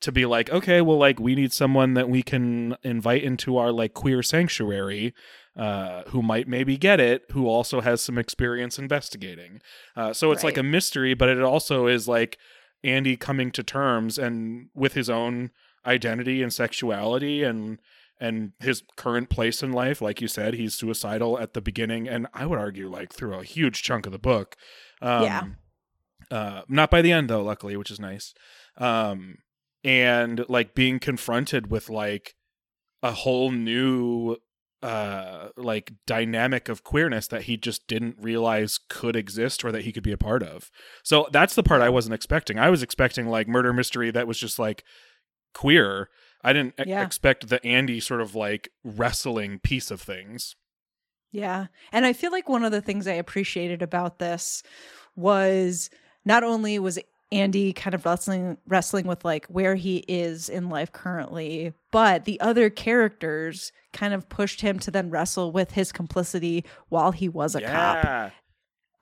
to be like, okay, well, like we need someone that we can invite into our like queer sanctuary, uh, who might maybe get it, who also has some experience investigating. Uh, so it's like a mystery, but it also is like Andy coming to terms and with his own identity and sexuality and and his current place in life like you said he's suicidal at the beginning and i would argue like through a huge chunk of the book. Um, Yeah. uh not by the end though luckily which is nice. Um and like being confronted with like a whole new uh like dynamic of queerness that he just didn't realize could exist or that he could be a part of. So that's the part i wasn't expecting. I was expecting like murder mystery that was just like queer i didn't e- Yeah. expect the andy sort of like wrestling piece of things Yeah. And I feel like one of the things I appreciated about this was not only was Andy kind of wrestling wrestling with like where he is in life currently, but the other characters kind of pushed him to then wrestle with his complicity while he was a cop.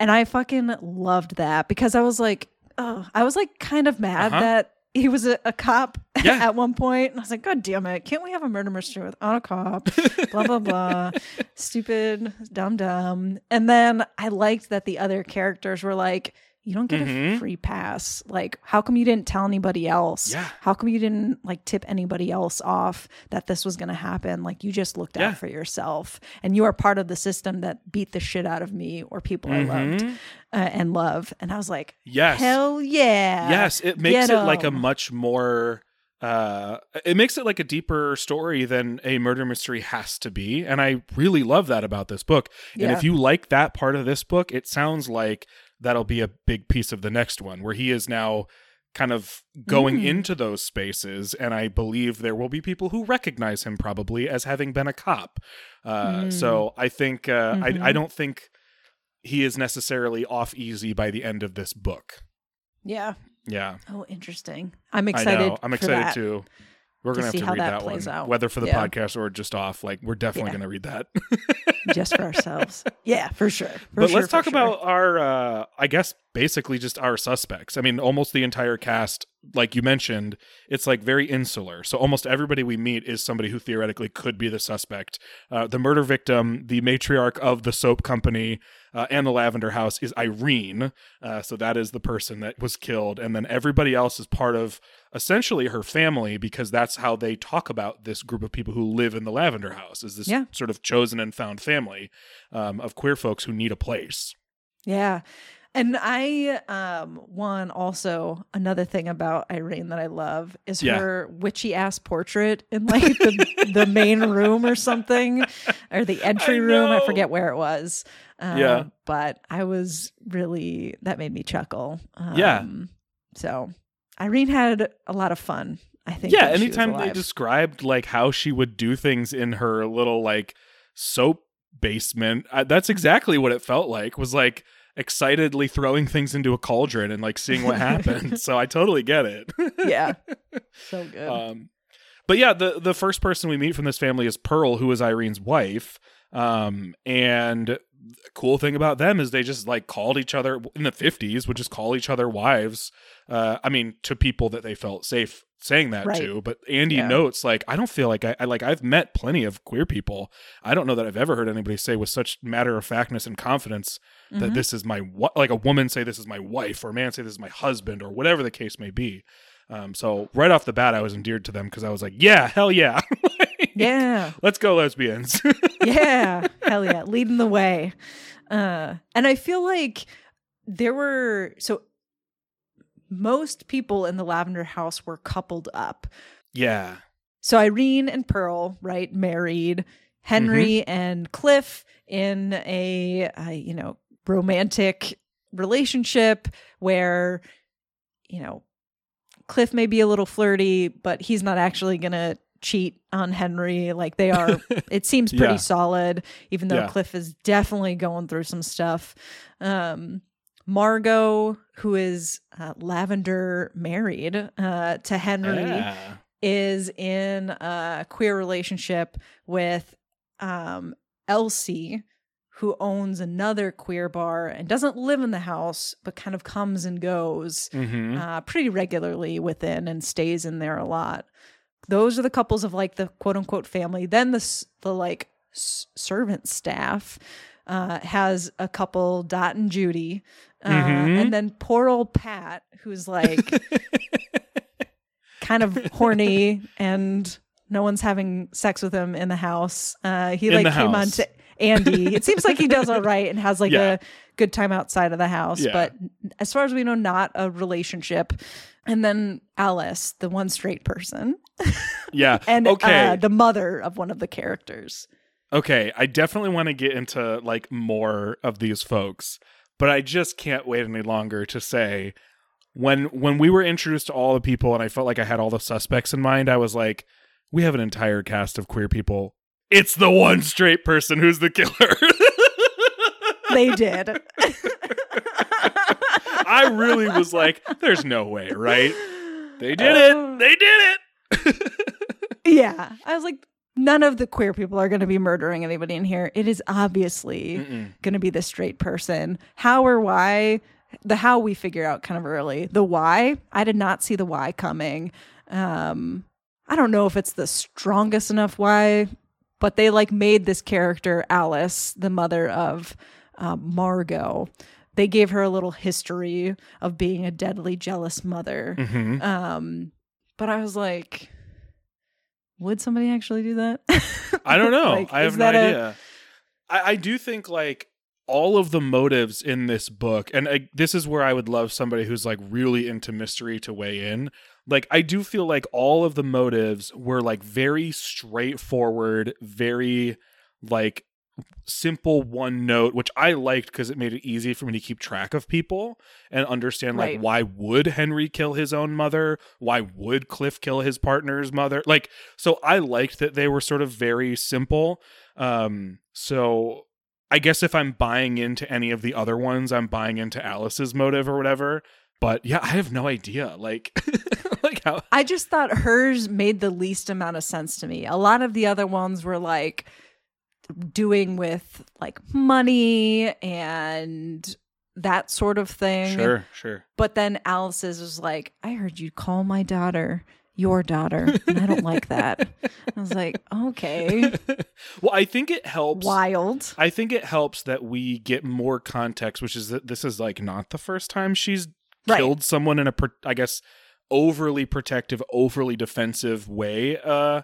And I fucking loved that because I was like, oh, I was like kind of mad Uh-huh. that he was a, a cop Yeah. at one point. And I was like, God damn it. Can't we have a murder mystery without a cop? blah, blah, blah. Stupid, dumb, dumb. And then I liked that the other characters were like, you don't get a Mhm. free pass. Like, how come you didn't tell anybody else? Yeah. How come you didn't like tip anybody else off that this was going to happen? Like, you just looked Yeah. out for yourself and you are part of the system that beat the shit out of me or people I loved uh, and love. And I was like, yes hell yeah. yes it makes it like a much more uh it makes it like a deeper story than a murder mystery has to be and i really love that about this book and Yeah. if you like that part of this book it sounds like that'll be a big piece of the next one where he is now kind of going Mm. into those spaces and i believe there will be people who recognize him probably as having been a cop uh Mm. so i think uh Mhm. I, I don't think he is necessarily off easy by the end of this book Yeah. yeah Oh, interesting. I'm I excited. know. I'm for excited that. too. We're to gonna have see to how read that that, plays one, out. whether for the Yeah. podcast or just off. Like, we're definitely Yeah. gonna read that. just for ourselves. Yeah, for sure. For but sure, let's talk sure. about our, uh, I guess, basically just our suspects. I mean, almost the entire cast, like you mentioned, it's like very insular. So almost everybody we meet is somebody who theoretically could be the suspect. Uh, the murder victim, the matriarch of the soap company, uh, and the Lavender House is Irene. Uh, so that is the person that was killed. And then everybody else is part of essentially her family because that's how they talk about this group of people who live in the Lavender House is this Yeah. sort of chosen and found family um, of queer folks who need a place. Yeah. And I um one also another thing about Irene that I love is Yeah. her witchy ass portrait in like the the main room or something or the entry I room. I forget where it was. Um, Yeah. But I was really that made me chuckle. Um, Yeah. So Irene had a lot of fun. I think. yeah, when she was anytime they described like how she would do things in her little like soap basement, uh, that's exactly what it felt like. Was like excitedly throwing things into a cauldron and like seeing what happened. so I totally get it. yeah. So good. Um, but yeah, the the first person we meet from this family is Pearl, who is Irene's wife. Um, and cool thing about them is they just like called each other in the fifties, would just call each other wives. Uh, I mean, to people that they felt safe saying that Right. to. But Andy Yeah. notes like, I don't feel like I, I like I've met plenty of queer people. I don't know that I've ever heard anybody say with such matter of factness and confidence that Mhm. this is my wa- like a woman say this is my wife or a man say this is my husband or whatever the case may be. Um, so right off the bat, I was endeared to them because I was like, yeah, hell yeah, yeah. let's go lesbians. yeah hell yeah leading the way uh and i feel like there were so most people in the lavender house were coupled up yeah, so irene and pearl right married henry Mm-hmm. and cliff in a uh, you know romantic relationship where you know cliff may be a little flirty but he's not actually gonna cheat on henry like they are it seems pretty Yeah. solid even though Yeah. cliff is definitely going through some stuff um margot who is uh, lavender married uh to henry Yeah. is in a queer relationship with um elsie who owns another queer bar and doesn't live in the house but kind of comes and goes Mhm. uh, pretty regularly within and stays in there a lot. Those are the couples of like the quote unquote family. Then the the like s- servant staff. uh, has a couple, Dot and Judy, uh, Mhm. and then poor old Pat, who's like kind of horny and no one's having sex with him in the house. Uh, he In like came on house. Andy. it seems like he does all right and has like Yeah. a good time outside of the house, Yeah. but as far as we know, not a relationship. And then Alice, the one straight person, Yeah. and okay. uh, the mother of one of the characters. okay. I definitely want to get into like more of these folks, but I just can't wait any longer to say when when we were introduced to all the people and I felt like I had all the suspects in mind, I was like, we have an entire cast of queer people. It's the one straight person who's the killer. They did. I really was like, there's no way, right? They did it. They did it. yeah. I was like, none of the queer people are going to be murdering anybody in here. It is obviously going to be the straight person. How or why? The how we figure out kind of early. The why, I did not see the why coming. Um, I don't know if it's the strongest enough why, but they like made this character Alice, the mother of uh, Margot. They gave her a little history of being a deadly jealous mother. Mhm. Um, but I was like, would somebody actually do that? I don't know. Like, I have no idea. I, I do think like all of the motives in this book, and uh, this is where I would love somebody who's like really into mystery to weigh in. Like I do feel like all of the motives were like very straightforward, very like simple one note which i liked because it made it easy for me to keep track of people and understand like Right. why would henry kill his own mother? Why would cliff kill his partner's mother? Like so i liked that they were sort of very simple. Um so i guess if i'm buying into any of the other ones i'm buying into alice's motive or whatever but yeah i have no idea like how I just thought hers made the least amount of sense to me. A lot of the other ones were like doing with like money and that sort of thing. sure sure But then Alice's was like, I heard you call my daughter your daughter, and I don't like that. I was like, okay, well i think it helps wild. I think it helps that we get more context, which is that this is like not the first time she's Right. killed someone in a, I guess, overly protective, overly defensive way uh,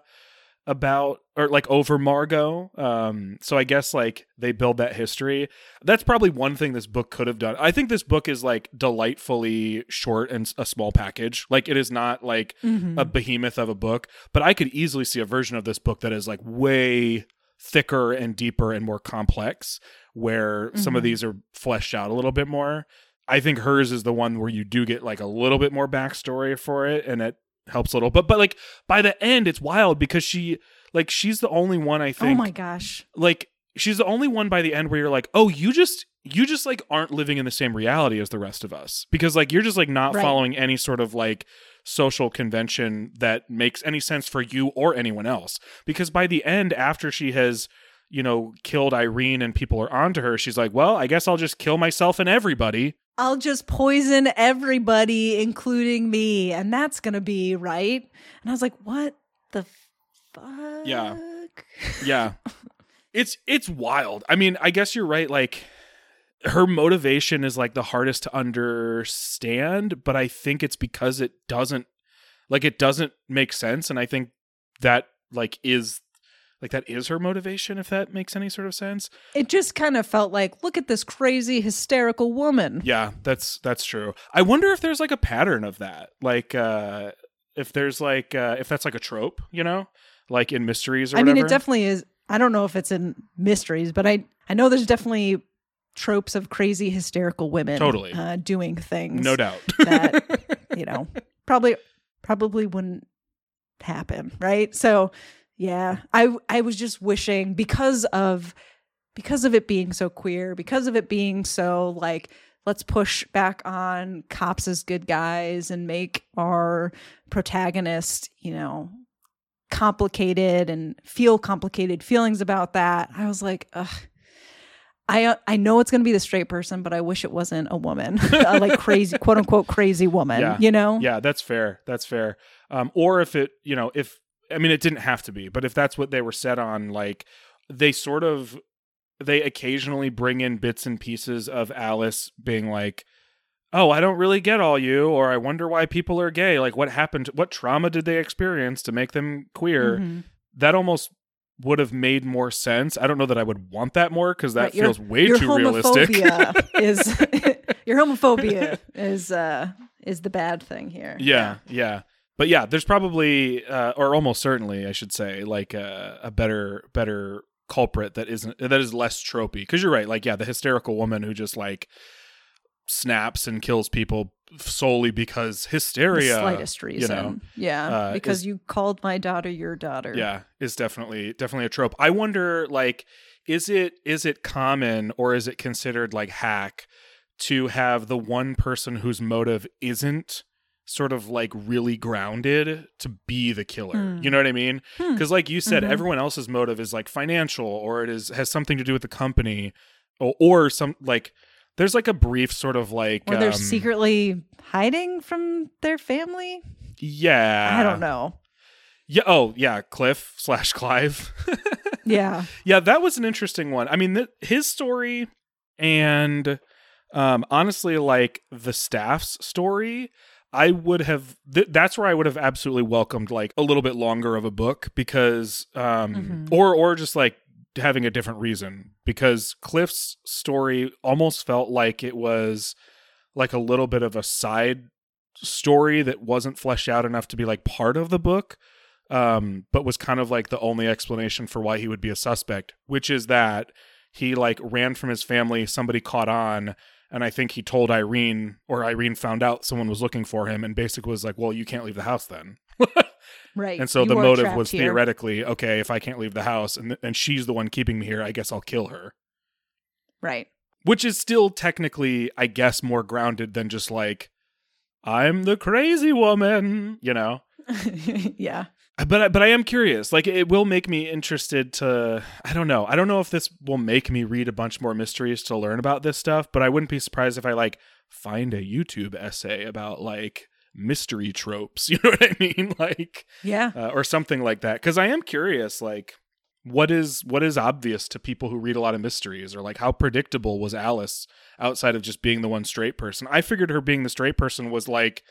about or like over Margot. Um, so I guess like they build that history. That's probably one thing this book could have done. I think this book is like delightfully short and a small package. Like it is not like Mhm. a behemoth of a book, but I could easily see a version of this book that is like way thicker and deeper and more complex, where some of Mhm. these are fleshed out a little bit more. I think hers is the one where you do get like a little bit more backstory for it, and it helps a little. But but like by the end, it's wild because she like she's the only one I think. oh my gosh. like she's the only one by the end where you're like, oh, you just you just like aren't living in the same reality as the rest of us because like you're just like not Right. following any sort of like social convention that makes any sense for you or anyone else because by the end after she has you know killed Irene and people are onto her she's like well I guess I'll just kill myself and everybody I'll just poison everybody, including me, and that's gonna be right. And I was like, what the fuck? Yeah. yeah it's it's wild i mean i guess you're right like her motivation is like the hardest to understand but i think it's because it doesn't like it doesn't make sense and i think that like is like that is her motivation if that makes any sort of sense? It just kind of felt like, look at this crazy hysterical woman. yeah that's that's true. I wonder if there's like a pattern of that. Like uh if there's like uh if that's like a trope you know? Like in mysteries or I whatever mean, it definitely is. I don't know if it's in mysteries, but I I know there's definitely tropes of crazy hysterical women Totally. uh, doing things no doubt. that you know probably probably wouldn't happen right? So yeah i i was just wishing because of because of it being so queer because of it being so like let's push back on cops as good guys and make our protagonist you know complicated and feel complicated feelings about that i was like ugh I I know it's going to be the straight person, but I wish it wasn't a woman, a, like crazy, quote unquote, crazy woman. Yeah. You know? Yeah, that's fair. That's fair. Um, or if it, you know, if I mean, it didn't have to be, but if that's what they were set on, like they sort of they occasionally bring in bits and pieces of Alice being like, "Oh, I don't really get all you," or "I wonder why people are gay. Like, what happened? What trauma did they experience to make them queer?" Mhm. That almost would have made more sense. I don't know that I would want that more because that Right, your- feels way your too realistic. is your homophobia is uh is the bad thing here. yeah, yeah. But yeah, there's probably, uh, or almost certainly, I should say, like a, a better, better culprit that isn't that is less tropey. Because you're right, like yeah, the hysterical woman who just like snaps and kills people solely because hysteria The slightest reason. know, yeah, uh, because is- you called my daughter your daughter. yeah is definitely definitely a trope i wonder like is it is it common or is it considered like hack to have the one person whose motive isn't sort of like really grounded to be the killer Hmm. you know what i mean Hmm. because like you said Mhm. everyone else's motive is like financial or it is has something to do with the company or, or some like there's like a brief sort of like Or they're um, secretly hiding from their family. yeah I don't know. yeah oh yeah cliff slash clive Yeah. Yeah, that was an interesting one. I mean, th- his story and um honestly like the staff's story, I would have th- that's where I would have absolutely welcomed like a little bit longer of a book because um Mhm. or or just like having a different reason because Cliff's story almost felt like it was like a little bit of a side story that wasn't fleshed out enough to be like part of the book um but was kind of like the only explanation for why he would be a suspect which is that he like ran from his family somebody caught on and i think he told irene or irene found out someone was looking for him and basically was like well you can't leave the house then Right. and so You the motive was here. theoretically okay if i can't leave the house and and she's the one keeping me here i guess i'll kill her Right. which is still technically i guess more grounded than just like i'm the crazy woman you know yeah. But I, but I am curious. Like it will make me interested to I don't know. I don't know if this will make me read a bunch more mysteries to learn about this stuff, but I wouldn't be surprised if I like find a YouTube essay about like mystery tropes, you know what I mean? Like Yeah. uh, or something like that cuz I am curious like what is what is obvious to people who read a lot of mysteries or like how predictable was Alice outside of just being the one straight person? I figured her being the straight person was like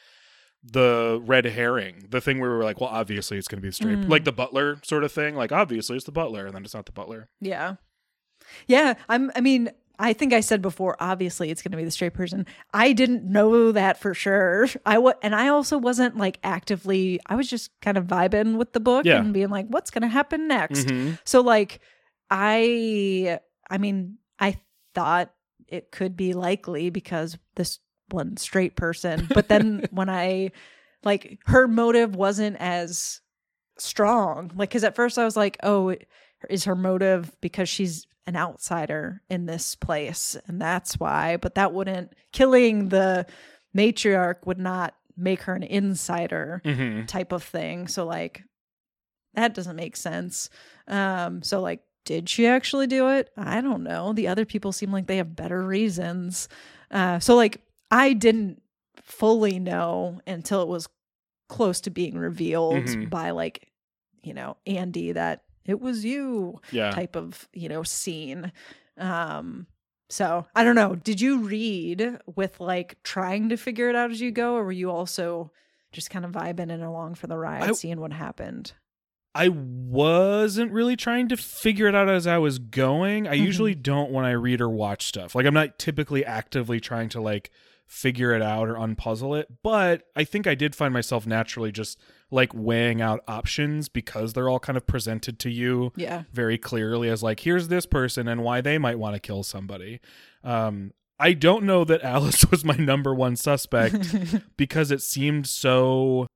the red herring, the thing where we were like, well, obviously it's going to be the straight, Mm. like the butler sort of thing. Like, obviously it's the butler, and then it's not the butler. Yeah. Yeah. I'm I mean, I think I said before, obviously it's gonna be the straight person. I didn't know that for sure. I wa- and I also wasn't like actively I was just kind of vibing with the book Yeah. and being like, what's gonna happen next? Mhm. So like I I mean, I thought it could be likely because this one straight person, but then when I like her motive wasn't as strong. Like cuz at first I was like, "Oh, is her motive because she's an outsider in this place and that's why?" But that wouldn't killing the matriarch would not make her an insider Mhm. type of thing. So like that doesn't make sense. Um so like did she actually do it? I don't know. The other people seem like they have better reasons. Uh so like I didn't fully know until it was close to being revealed Mhm. by like you know Andy that it was you Yeah. type of you know scene um so i don't know did you read with like trying to figure it out as you go or were you also just kind of vibing and along for the ride I- seeing what happened I wasn't really trying to figure it out as I was going. I Mhm. usually don't when I read or watch stuff. Like I'm not typically actively trying to like figure it out or unpuzzle it, but I think I did find myself naturally just like weighing out options because they're all kind of presented to you yeah very clearly as like here's this person and why they might want to kill somebody. Um I don't know that Alice was my number one suspect because it seemed so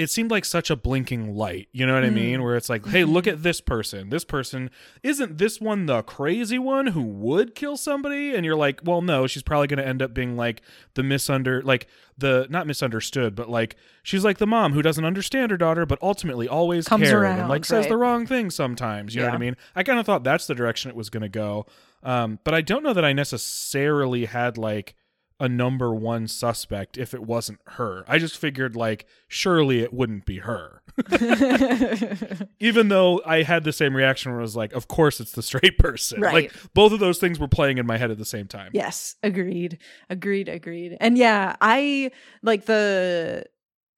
it seemed like such a blinking light you know what i Mm. mean? Where it's like hey look at this person. This person isn't this one the crazy one who would kill somebody? And you're like well no she's probably going to end up being like the misunder like the not misunderstood but like she's like the mom who doesn't understand her daughter but ultimately always Comes cared around, and like says the wrong thing sometimes you know what i mean? I kind of thought that's the direction it was going to go. Um, but i don't know that i necessarily had like a number one suspect if it wasn't her. I just figured like surely it wouldn't be her. Even though I had the same reaction where I was like, of course it's the straight person. Right. Like both of those things were playing in my head at the same time. yes, agreed. Agreed, agreed. And yeah, I like the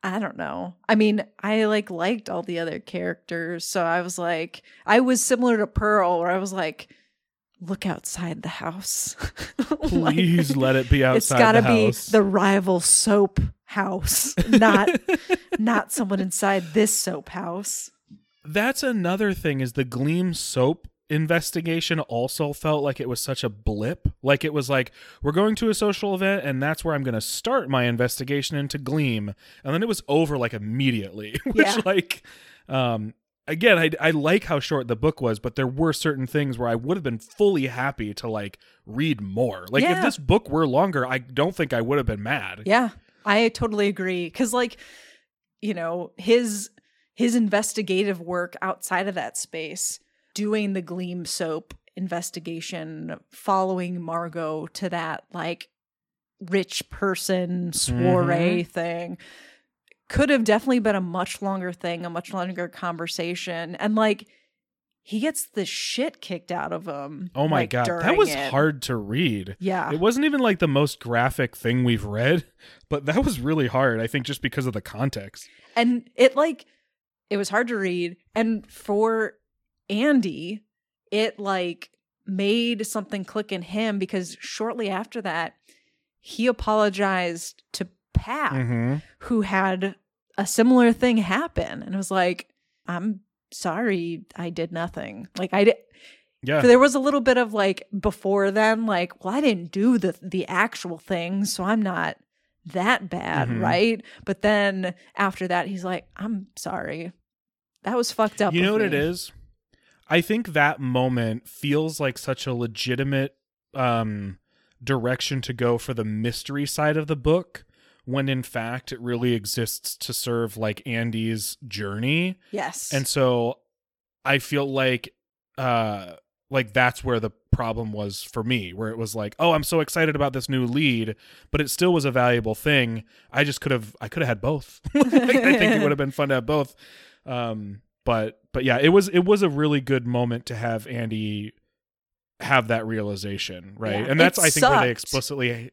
I don't know. I mean, I like liked all the other characters, so I was like I was similar to Pearl where I was like look outside the house. Like, Please let it be outside it's got to be the rival soap house, not not someone inside this soap house. That's another thing is the Gleam soap investigation also felt like it was such a blip. Like it was like we're going to a social event and that's where I'm going to start my investigation into Gleam. And then it was over like immediately, which Yeah. like um again I I like how short the book was, but there were certain things where I would have been fully happy to like read more. Like if this book were longer, I don't think I would have been mad. Yeah, I totally agree. Cause like, you know, his his investigative work outside of that space, doing the Gleam soap investigation, following Margot to that like rich person soiree mm-hmm. thing, could have definitely been a much longer thing, a much longer conversation. And like he gets the shit kicked out of him. Oh my like, god, that was it. hard to read. Yeah. It wasn't even like the most graphic thing we've read, but that was really hard, I think, just because of the context. and it like it was hard to read and for andy it like made something click in him because shortly after that he apologized to pat Mm-hmm. who had a similar thing happen and it was like i'm sorry i did nothing like i did Yeah. there was a little bit of like before then like well i didn't do the the actual thing so i'm not that bad Mhm. right but then after that he's like i'm sorry that was fucked up you know what it me." is? I think that moment feels like such a legitimate um, direction to go for the mystery side of the book, when in fact it really exists to serve like Andy's journey. yes. And so I feel like uh like that's where the problem was for me where it was like oh I'm so excited about this new lead but it still was a valuable thing. I just could have I could have had both. Like, I think it would have been fun to have both. Um but but yeah it was it was a really good moment to have Andy have that realization right? Yeah. and that's I think where they explicitly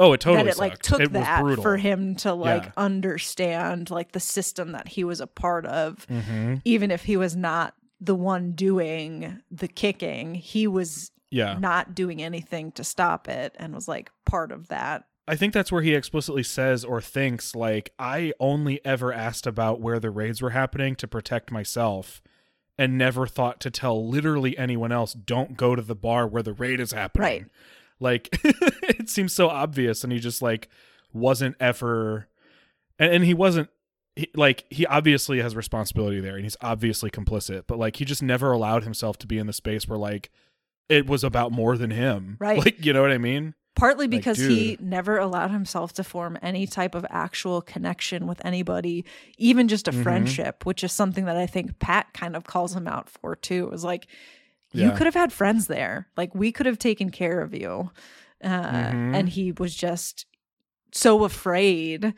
oh it totally that it like took it that for him to like Yeah. understand like the system that he was a part of hmm even if he was not the one doing the kicking he was yeah not doing anything to stop it and was like part of that I think that's where he explicitly says or thinks like I only ever asked about where the raids were happening to protect myself and never thought to tell literally anyone else don't go to the bar where the raid is happening. Right. Like it seems so obvious and he just like wasn't ever and, and he wasn't he, like he obviously has responsibility there and he's obviously complicit but like he just never allowed himself to be in the space where like it was about more than him Right. like you know what i mean partly because he never allowed himself to form any type of actual connection with anybody even just a Mhm. friendship which is something that i think pat kind of calls him out for too it was like you could have had friends there. Like we could have taken care of you. Uh, Mhm. and he was just so afraid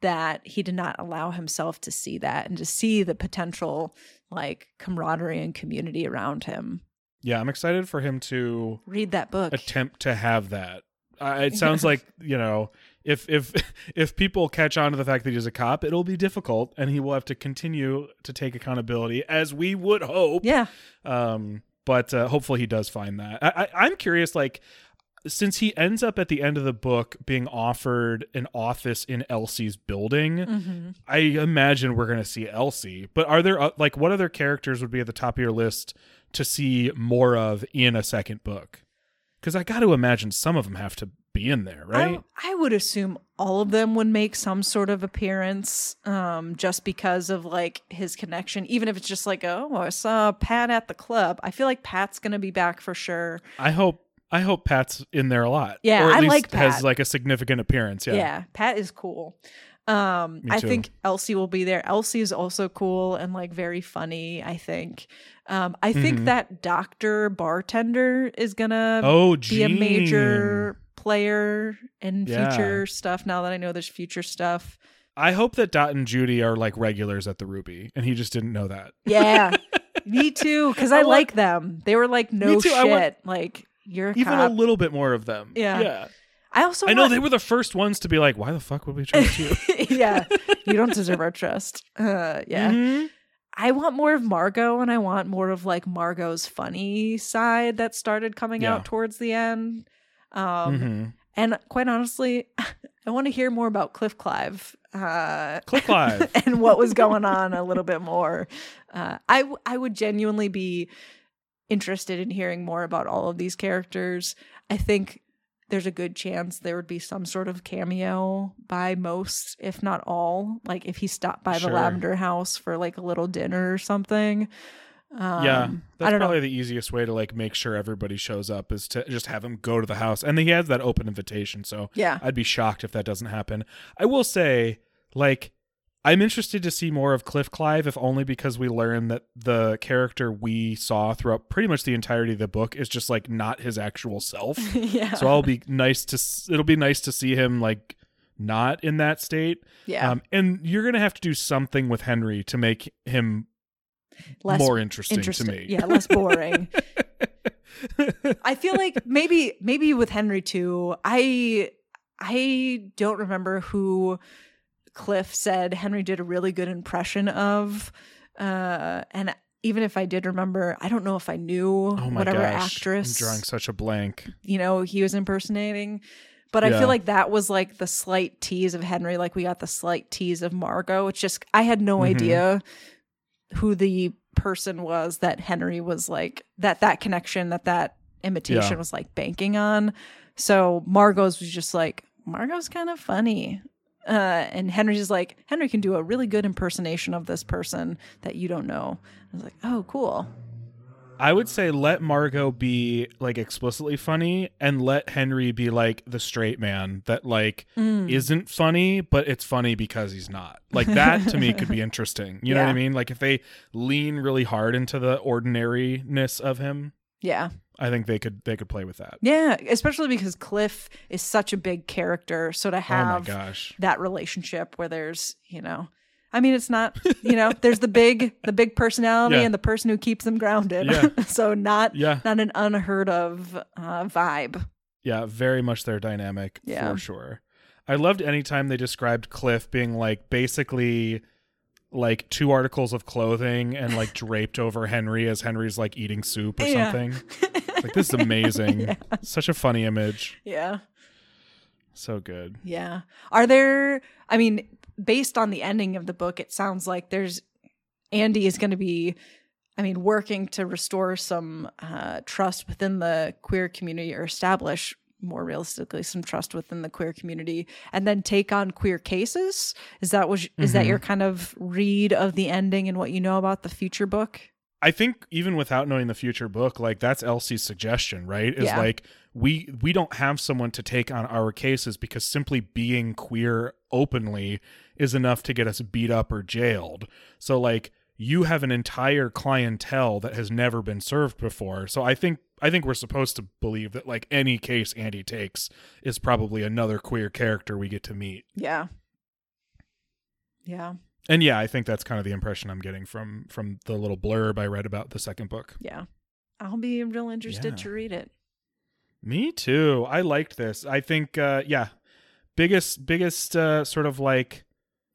that he did not allow himself to see that and to see the potential like camaraderie and community around him. Yeah i'm excited for him to read that book. attempt to have that. Uh, it sounds like you know if if if people catch on to the fact that he's a cop, it'll be difficult, and he will have to continue to take accountability, as we would hope. yeah. Um, but uh, hopefully he does find that. I, I I'm curious, like since he ends up at the end of the book being offered an office in Elsie's building, hmm I imagine we're going to see Elsie. But are there uh, like what other characters would be at the top of your list to see more of in a second book? Because I got to imagine some of them have to be in there, right? I, I would assume all of them would make some sort of appearance, um, just because of like his connection. Even if it's just like, oh, I saw Pat at the club. I feel like Pat's gonna be back for sure. I hope I hope Pat's in there a lot. Yeah, or at I least like has like a significant appearance. Yeah, Yeah, Pat is cool. Um, I think Elsie will be there. Elsie is also cool and like very funny. I think. Um, I think Mhm. that doctor bartender is gonna Oh, be a major player in Yeah. future stuff. Now that I know there's future stuff, I hope that Dot and Judy are like regulars at the Ruby, and he just didn't know that. yeah, me too. Because I I, want- like them. They were like no shit. I want- like you're a Even cop. a little bit more of them. Yeah. yeah. I also I know they were the first ones to be like, "Why the fuck would we trust you?" yeah, you don't deserve our trust. Uh, yeah. Mhm. I want more of Margot and I want more of like Margot's funny side that started coming Yeah. out towards the end. Um Mhm. and quite honestly, I want to hear more about Cliff Clive. Uh Cliff Clive. and what was going on a little bit more. Uh I w- I would genuinely be interested in hearing more about all of these characters. I think there's a good chance there would be some sort of cameo by most, if not all. Like if he stopped by Sure. the Lavender House for like a little dinner or something. Um, yeah, I that's probably know. the easiest way to like make sure everybody shows up is to just have him go to the house, and he has that open invitation. So Yeah. I'd be shocked if that doesn't happen. I will say, like, I'm interested to see more of Cliff Clive, if only because we learn that the character we saw throughout pretty much the entirety of the book is just like not his actual self. yeah. so I'll be nice to. s- It'll be nice to see him like not in that state. yeah. Um, and you're gonna have to do something with Henry to make him less more interesting, interesting. to me. Yeah, less boring. I feel like maybe maybe with Henry too. I I don't remember who Cliff said Henry did a really good impression of. Uh and even if I did remember, I don't know if I knew oh my whatever gosh, actress I'm drawing such a blank. you know he was impersonating. But I feel like that was like the slight tease of Henry, like we got the slight tease of Margot. It's just I had no Mhm. idea who the person was that Henry was like that that connection that that imitation Yeah. was like banking on. So Margot's was just like Margot's kind of funny. Uh, and Henry's like Henry can do a really good impersonation of this person that you don't know. I was like, oh, cool. I would say let Margot be like explicitly funny and let Henry be like the straight man that like Mm. isn't funny, but it's funny because he's not. Like that to me could be interesting. You know what I mean? Like if they lean really hard into the ordinariness of him, Yeah. I think they could they could play with that. Yeah, especially because Cliff is such a big character. So to Oh my have gosh. that relationship where there's, you know, I mean, it's not, you know, there's the big, the big personality Yeah. and the person who keeps them grounded. Yeah. so not, Yeah. not an unheard of uh, vibe. Yeah, very much their dynamic Yeah. for sure. I loved anytime they described Cliff being like basically like two articles of clothing and like draped over Henry as Henry's like eating soup or Yeah. something. Like this is amazing. Yeah. Such a funny image. Yeah. So good. Yeah. Are there, I mean, based on the ending of the book, it sounds like there's, Andy is going to be, I mean, working to restore some uh, trust within the queer community or establish more realistically some trust within the queer community and then take on queer cases is that was is that your kind of read of the ending and what you know about the future book I think even without knowing the future book, like that's Elsie's suggestion, right? Is Yeah. like we we don't have someone to take on our cases because simply being queer openly is enough to get us beat up or jailed. So like you have an entire clientele that has never been served before. So I think I think we're supposed to believe that like any case Andy takes is probably another queer character we get to meet. yeah yeah And yeah, I think that's kind of the impression I'm getting from from the little blurb I read about the second book. yeah i'll be real interested Yeah. to read it Me too. I liked this. I think uh yeah. Biggest biggest uh sort of like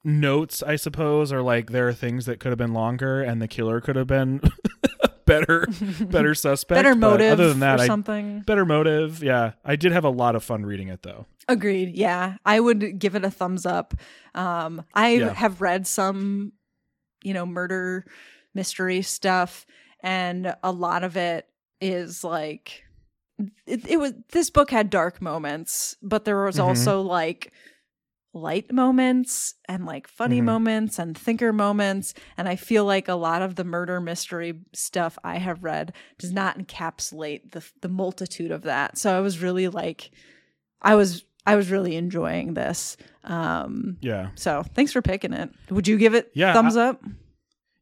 notes I suppose are like there are things that could have been longer and the killer could have been better better suspect. better motive Other than that, or I something better motive. Yeah. I did have a lot of fun reading it though. Agreed. Yeah. I would give it a thumbs up. Um I Yeah. have read some you know murder mystery stuff and a lot of it is like it, it was this book had dark moments, but there was Mhm. also like light moments and like funny Mhm. moments and thinker moments and i feel like a lot of the murder mystery stuff i have read does not encapsulate the the multitude of that so i was really like i was i was really enjoying this um Yeah. so thanks for picking it would you give it Yeah, thumbs up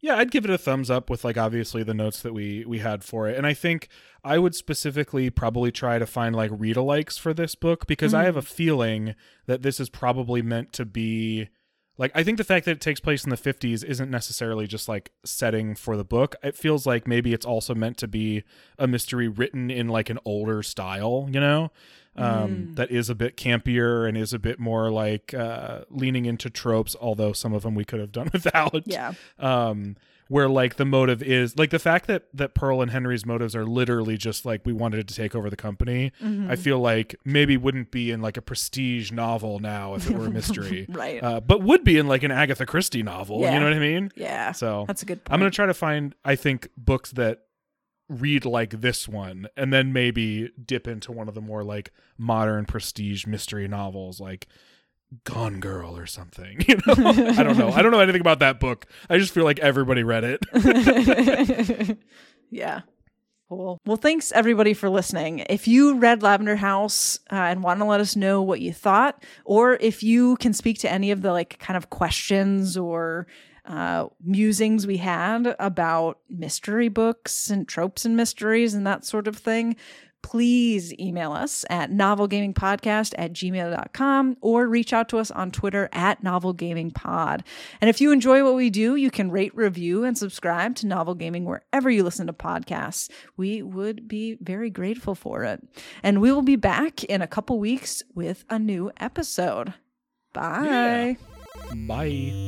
yeah, I'd give it a thumbs up with like obviously the notes that we we had for it. And I think I would specifically probably try to find like read alikes for this book because I have a mm. feeling that this is probably meant to be like I think the fact that it takes place in the 50s isn't necessarily just like setting for the book. It feels like maybe it's also meant to be a mystery written in like an older style, you know? Um, that is a bit campier and is a bit more like uh, leaning into tropes, although some of them we could have done without Yeah. um where like the motive is like the fact that that pearl and henry's motives are literally just like we wanted to take over the company Mm-hmm. i feel like maybe wouldn't be in like a prestige novel now if it were a mystery Right. uh, but would be in like an agatha christie novel Yeah. you know what i mean yeah. so That's a good point. i'm gonna try to find i think books that read like this one and then maybe dip into one of the more like modern prestige mystery novels like Gone Girl or something. You know, I don't know. I don't know anything about that book. I just feel like everybody read it. yeah. Cool. Well, thanks everybody for listening. If you read Lavender House uh, and want to let us know what you thought, or if you can speak to any of the like kind of questions or uh, musings we had about mystery books and tropes and mysteries and that sort of thing, please email us at novelgamingpodcast at gmail.com or reach out to us on Twitter at novelgamingpod. And if you enjoy what we do, you can rate, review, and subscribe to Novel Gaming wherever you listen to podcasts. We would be very grateful for it. And we will be back in a couple weeks with a new episode. Bye. Bye.